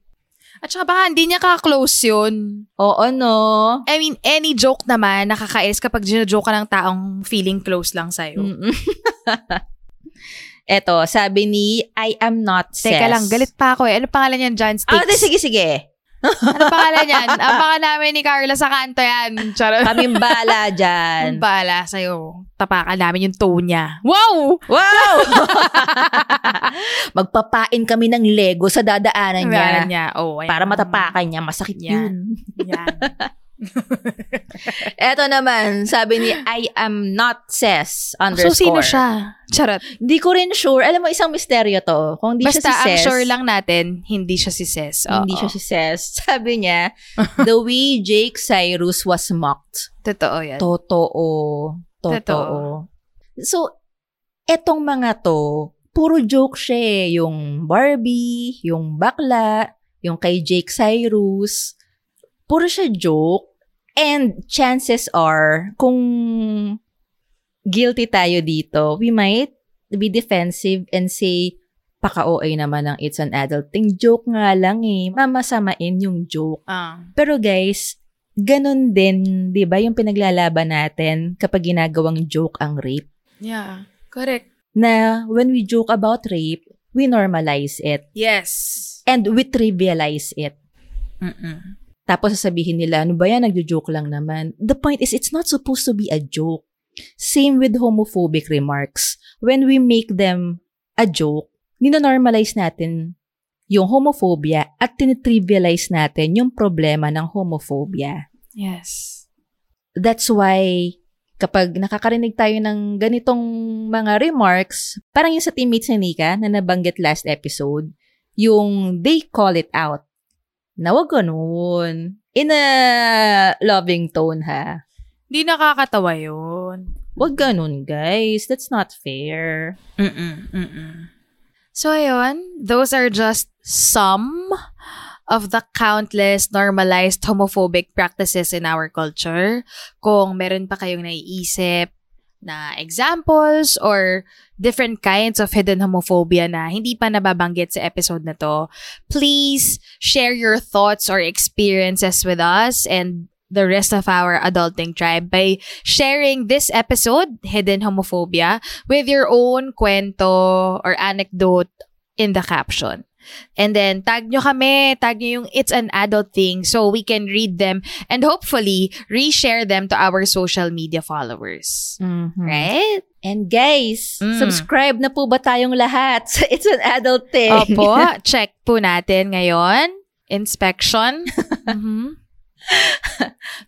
At saka baka hindi niya ka-close yun. Oo, no? I mean, any joke naman, nakakainis kapag ginajoke ka ng taong feeling close lang sa'yo. Eto, sabi ni, I am not cis. Teka lang, galit pa ako eh. Ano pangalan niyan, John Sticks? Ah, di, sige, sige. Ano pangalan niyan? Ang baka namin ni Carla sa kanto yan. Charot. Kaming bala dyan. bala sa'yo. Tapakan namin yung tone niya. Wow! Wow! Magpapain kami ng Lego sa dadaanan niya. Pangalan niya. Oh, ayan. Para matapakan niya. Masakit Yan. yun. Yan. Eto naman, sabi ni, I am not so, underscore. sino siya? Charot. Hindi ko rin sure. Alam mo, isang misteryo to. Kung hindi Basta, siya si ang cis, sure lang natin, hindi siya si Ses. hindi siya si cis. Sabi niya, the way Jake Cyrus was mocked. Totoo yan. Totoo. Totoo. Totoo. So, etong mga to, puro joke siya eh. Yung Barbie, yung bakla, yung kay Jake Cyrus. Puro siya joke. And chances are, kung guilty tayo dito, we might be defensive and say, paka-OA naman ng it's an adult thing. Joke nga lang eh. Mamasamain yung joke. Ah. Pero guys, ganun din, 'di ba, yung pinaglalaban natin kapag ginagawang joke ang rape. Yeah. Correct. Na when we joke about rape, we normalize it Yes. and we trivialize it. Mm-mm. Tapos sasabihin nila, ano ba yan, nagjo-joke lang naman. The point is, it's not supposed to be a joke. Same with homophobic remarks. When we make them a joke, ninonormalize natin yung homophobia at tinitrivialize natin yung problema ng homophobia. Yes. That's why kapag nakakarinig tayo ng ganitong mga remarks, parang yung sa teammates ni Nika na nabanggit last episode, yung they call it out. Na wag ganun. In a loving tone ha. Di nakakatawa yun. Wag ganun, guys. That's not fair. Mm-mm. Mm-mm. So, ayun. Those are just some of the countless normalized homophobic practices in our culture. Kung meron pa kayong naiisip na examples or different kinds of hidden homophobia na hindi pa nababanggit sa episode na to, please share your thoughts or experiences with us and the rest of our adulting tribe by sharing this episode, Hidden Homophobia, with your own kwento or anecdote in the caption. And then, tag nyo kami, tag nyo yung It's an Adult Thing so we can read them and hopefully reshare them to our social media followers. Right? And guys, Mm. subscribe na po ba tayong lahat sa It's an Adult Thing? Opo, check po natin ngayon. Inspection. Mhm.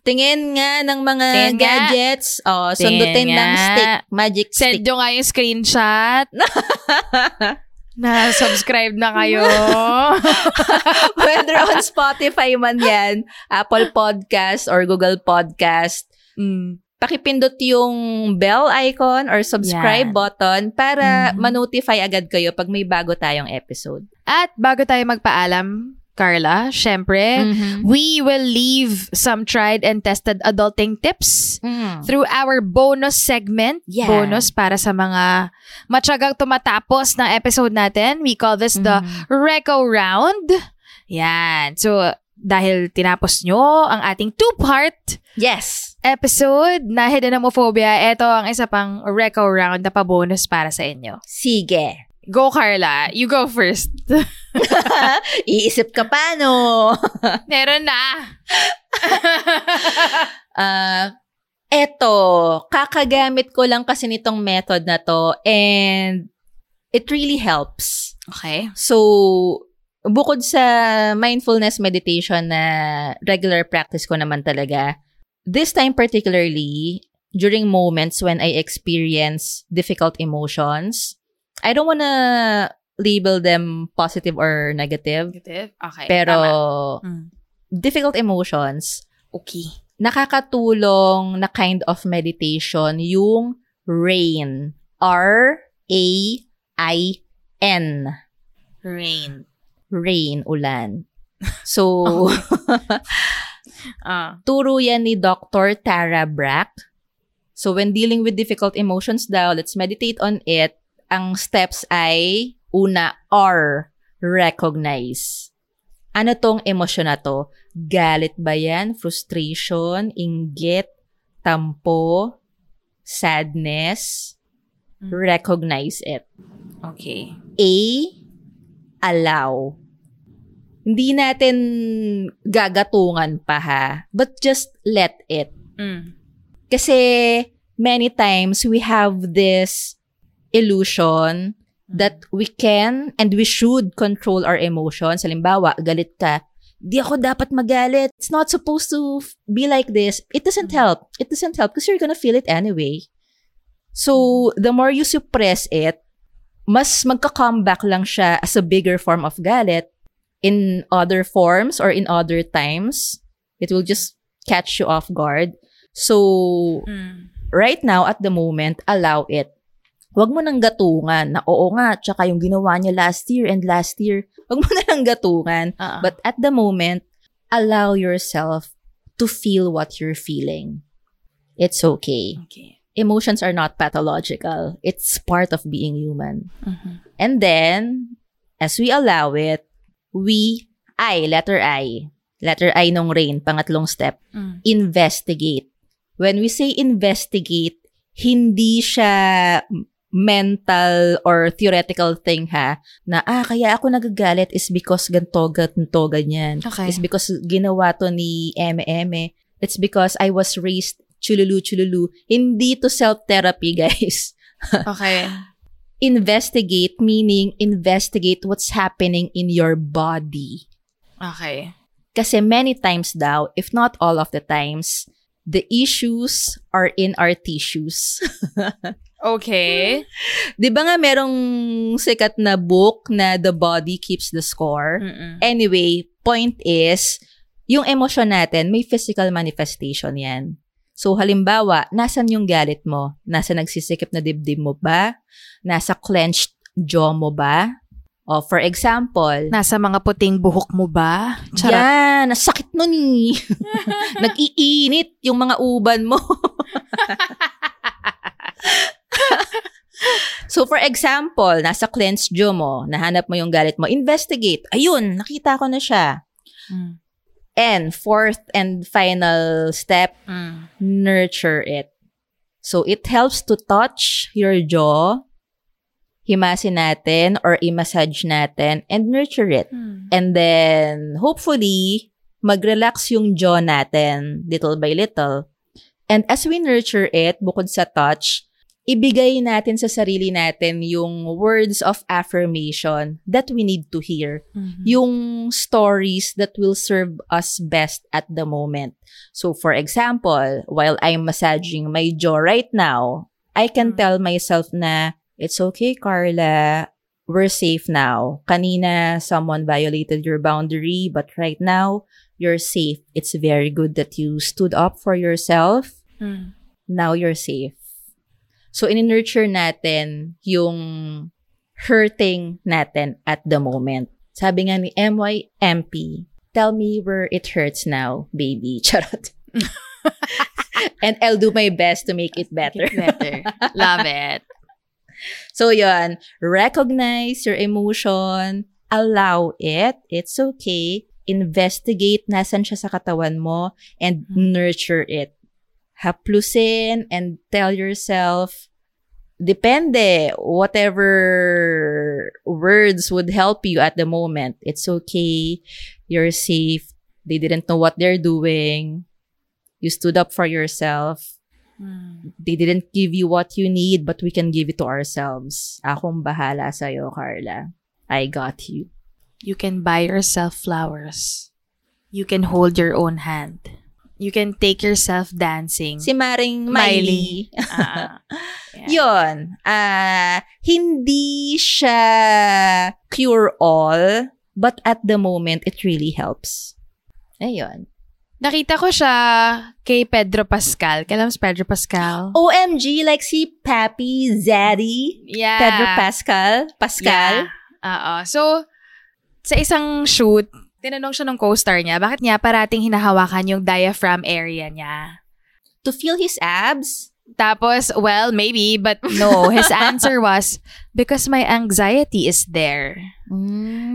Tingin nga ng mga Tingin nga. gadgets. Oh, Tingin sundutin ng nga. stick. Magic Send stick. nyo nga yung screenshot. Na subscribe na kayo. Whether on Spotify man yan, Apple Podcast or Google Podcast, mm. pakipindot yung bell icon or subscribe Yan. button para Mhm. ma-notify agad kayo pag may bago tayong episode. At bago tayo magpaalam, Carla, syempre, Mm-hmm. we will leave some tried and tested adulting tips Mm. through our bonus segment. Yeah. Bonus para sa mga matyagang tumatapos ng episode natin. We call this the Mhm. Reco Round. Yan. So, dahil tinapos nyo ang ating two-part Yes. episode na Hidden Homophobia, ito ang isa pang Reco Round na pa-bonus para sa inyo. Sige. Go, Carla. You go first. Iisip ka pa, no? Meron na. Ah, eto, kakagamit ko lang kasi nitong method na to and it really helps. okay. So, bukod sa mindfulness meditation na regular practice ko naman talaga, this time particularly, during moments when I experience difficult emotions, I don't wanna label them positive or negative, Negative? Okay. pero. Mm. difficult emotions, Okay. nakakatulong na kind of meditation yung RAIN. R-A-I-N. Rain. Rain, ulan. So, Ah. turo yan ni Dr. Tara Brack. So, when dealing with difficult emotions daw, let's meditate on it. Ang steps ay, una, R, recognize. Ano tong emosyon na to? Galit ba yan? Frustration? Inggit? Tampo? Sadness? Mm. Recognize it. Okay. A, allow. Hindi natin gagatungan pa ha, but just let it. Mm. Kasi many times we have this illusion that we can and we should control our emotions. Halimbawa, galit ka. Di ako dapat magalit. It's not supposed to be like this. It doesn't help. It doesn't help because you're gonna feel it anyway. So, the more you suppress it, mas magka-comeback lang siya as a bigger form of galit in other forms or in other times. It will just catch you off guard. So, Mm. right now, at the moment, allow it. Huwag mo nang gatungan na oo nga, tsaka yung ginawa niya last year and last year. Huwag mo na lang gatungan. Ah. But at the moment, allow yourself to feel what you're feeling. It's okay. okay. Emotions are not pathological. It's part of being human. Mhm. And then, as we allow it, we, I, letter I, letter I nung rain, pangatlong step, Mm. investigate. When we say investigate, hindi siya mental or theoretical thing ha, na ah, kaya ako nagagalit is because ganto, ganto, ganyan. Okay. It's because ginawa to ni Eme. It's because I was raised chululu chululu. Hindi to self-therapy, guys. Okay. investigate meaning investigate what's happening in your body. Okay. Kasi many times daw, if not all of the times, the issues are in our tissues. Okay. 'Di ba nga merong sikat na book na The Body Keeps the Score? Mm-mm. Anyway, point is, yung emosyon natin, may physical manifestation yan. So, halimbawa, nasan yung galit mo? Nasa nagsisikip na dibdib mo ba? Nasa clenched jaw mo ba? O, for example, Nasa mga puting buhok mo ba? Charot. yan, nasakit nun eh. Nag-iinit yung mga uban mo. so, for example, nasa clenched jaw mo, nahanap mo yung galit mo, investigate. Ayun, nakita ko na siya. Mm. And fourth and final step, Mm. nurture it. So, it helps to touch your jaw, himasin natin or i-massage natin and nurture it. And then, hopefully, mag-relax yung jaw natin little by little. And as we nurture it, bukod sa touch, ibigay natin sa sarili natin yung words of affirmation that we need to hear. Yung stories that will serve us best at the moment. So, for example, while I'm massaging my jaw right now, I can tell myself na, it's okay, Carla. We're safe now. Kanina, someone violated your boundary, but right now, you're safe. It's very good that you stood up for yourself. Mm. Now you're safe. So, in-nurture natin yung hurting natin at the moment. Sabi nga ni MYMP, tell me where it hurts now, baby. Charot. And I'll do my best to make it better. Better. Love it. So, yun. Recognize your emotion. Allow it. It's okay. Investigate nasan siya sa katawan mo and nurture it. Haplusin and tell yourself, depende, whatever words would help you at the moment. It's okay. You're safe. They didn't know what they're doing. You stood up for yourself. They didn't give you what you need, but we can give it to ourselves. Akong bahala sa'yo, Carla. I got you. You can buy yourself flowers. You can hold your own hand. You can take yourself dancing. Si Maring Miley. Ah, yeah. Yun. Ah, hindi siya cure all, but at the moment, it really helps. Ayun. Nakita ko siya kay Pedro Pascal. Kailan si Pedro Pascal? OMG, like si Papi Zaddy. yeah. Pedro Pascal. Pascal. Yeah. Oo. So, sa isang shoot, tinanong siya ng co-star niya, bakit niya parating hinahawakan yung diaphragm area niya? To feel his abs. Tapos, well, maybe, but no. His answer was, because my anxiety is there.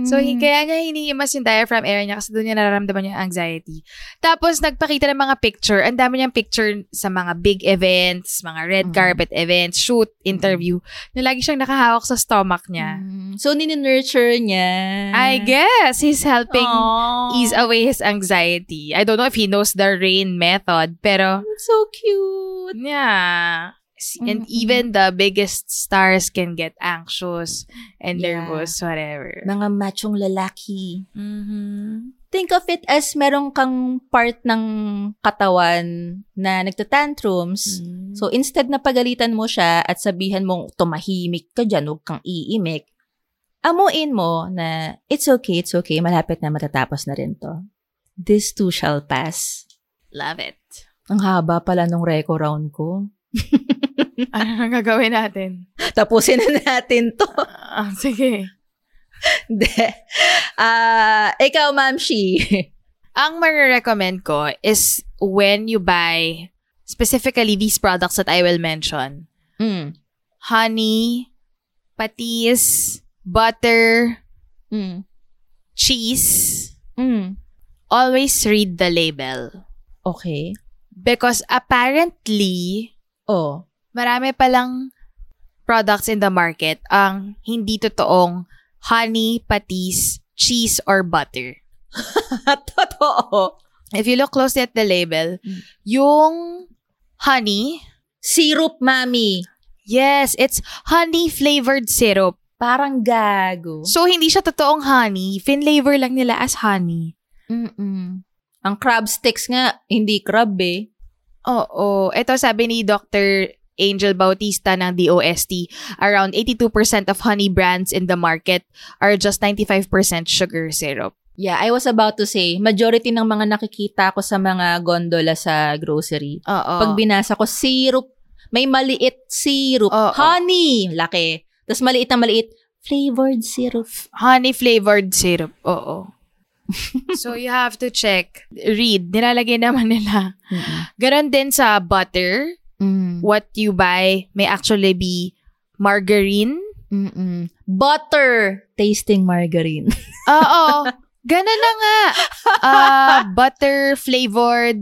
So, hi- kaya niya hinihimas yung diaphragm area niya kasi doon niya nararamdaman yung anxiety. Tapos, nagpakita ng mga picture. Ang dami niyang picture sa mga big events, mga red carpet events, shoot, interview, na lagi siyang nakahawak sa stomach niya. Mm. So, nini-nurture niya. I guess he's helping Aww. ease away his anxiety. I don't know if he knows the rain method, pero So cute. yeah. S- And even the biggest stars can get anxious and Yeah. nervous, whatever. Mga machong lalaki. Mm-hmm. Think of it as meron kang part ng katawan na nagtatantrums. Mm. So, instead na pagalitan mo siya at sabihan mong tumahimik ka dyan, huwag kang iimik, amuin mo na it's okay, it's okay, malapit na matatapos na rin to. This too shall pass. Love it. Ang haba pala nung reco round ko. Ano nang gagawin natin? Tapusin na natin to. Ah, sige. Hindi. Ah, ikaw, Ma'am Shi. Ang marirecommend ko is when you buy specifically these products that I will mention. mm. Honey, patis, butter, Mm. cheese. Mm. Always read the label. Okay. Because apparently, Oh. marami palang products in the market ang hindi totoong honey, patis, cheese, or butter. Totoo. If you look closely at the label, yung honey, Syrup, mami. yes, it's honey flavored syrup. Parang gago. So, hindi siya totoong honey. Fin-flavor lang nila as honey. Mm-mm. Ang crab sticks nga, hindi crab eh. Oo. Ito sabi ni Dr. Angel Bautista ng DOST, around 82% of honey brands in the market are just 95% sugar syrup. Yeah, I was about to say, majority ng mga nakikita ko sa mga gondola sa grocery, Oo. pag binasa ko, syrup, may maliit syrup, Oo. honey, laki. Tapos maliit na maliit, flavored syrup. honey flavored syrup. Oo. so, you have to check. Read. Nilalagay naman nila. Ganon din sa butter. Mm. What you buy may actually be margarine. Mm-mm. Butter tasting margarine. Oo. Ganun na nga. Ah, butter flavored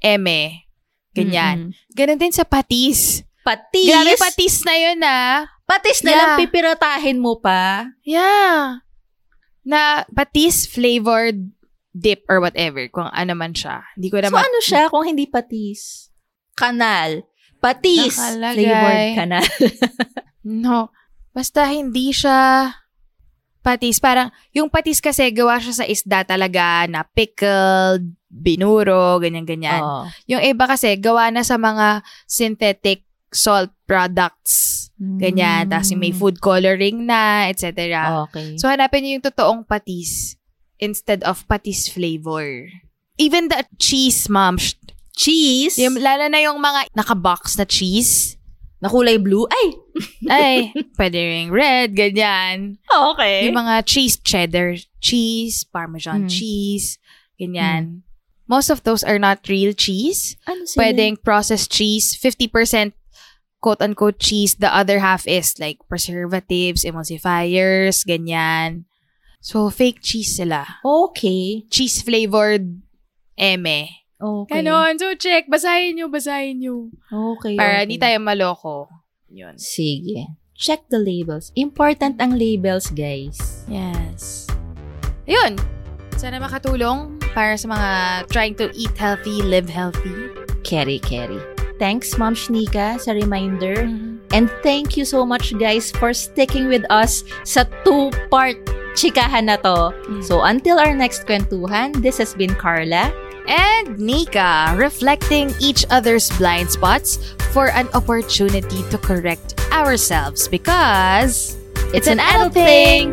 eme. Ganyan. Mm-mm. Ganun din sa patis. Patis. Grabe patis na yun ah. Patis na Yeah. lang pipiratahin mo pa. Yeah. Na patis flavored dip or whatever, kung ano man siya. Hindi ko na So ma- ano siya kung hindi patis? Kanal. Patis. Nakalagay. Flavored kanal. No. Basta hindi siya patis. Parang, yung patis kasi gawa siya sa isda talaga na pickled, binuro, ganyan-ganyan. Oo. Yung iba kasi gawa na sa mga synthetic salt products. Ganyan. Tapos yung may food coloring na, etc. Okay. So, hanapin niyo yung totoong patis instead of patis flavor. Even the cheese, ma'am. cheese. Yung, lalo na yung mga naka-box na cheese. na kulay blue. Ay! Ay, pwede ring red, ganyan. Okay. Yung mga cheese, cheddar cheese, parmesan Mm. cheese, ganyan. Most of those are not real cheese. ano sila? Pwedeng processed cheese, 50% quote-unquote cheese. The other half is like preservatives, emulsifiers, ganyan. So, fake cheese sila. Okay. Cheese-flavored eme. Okay. Ganon. So, check. Basahin nyo, basahin nyo. Okay. Para okay. di tayo maloko. Yun. Sige. Check the labels. Important ang labels, guys. Yes. Ayun. Sana makatulong para sa mga trying to eat healthy, live healthy. Carry, carry. Thanks, Mom Shnika, sa reminder. And thank you so much, guys, for sticking with us sa two-part chikahan na to. Mm. So, until our next kwentuhan, this has been Carla. And Nika, reflecting each other's blind spots for an opportunity to correct ourselves because It's an adult thing.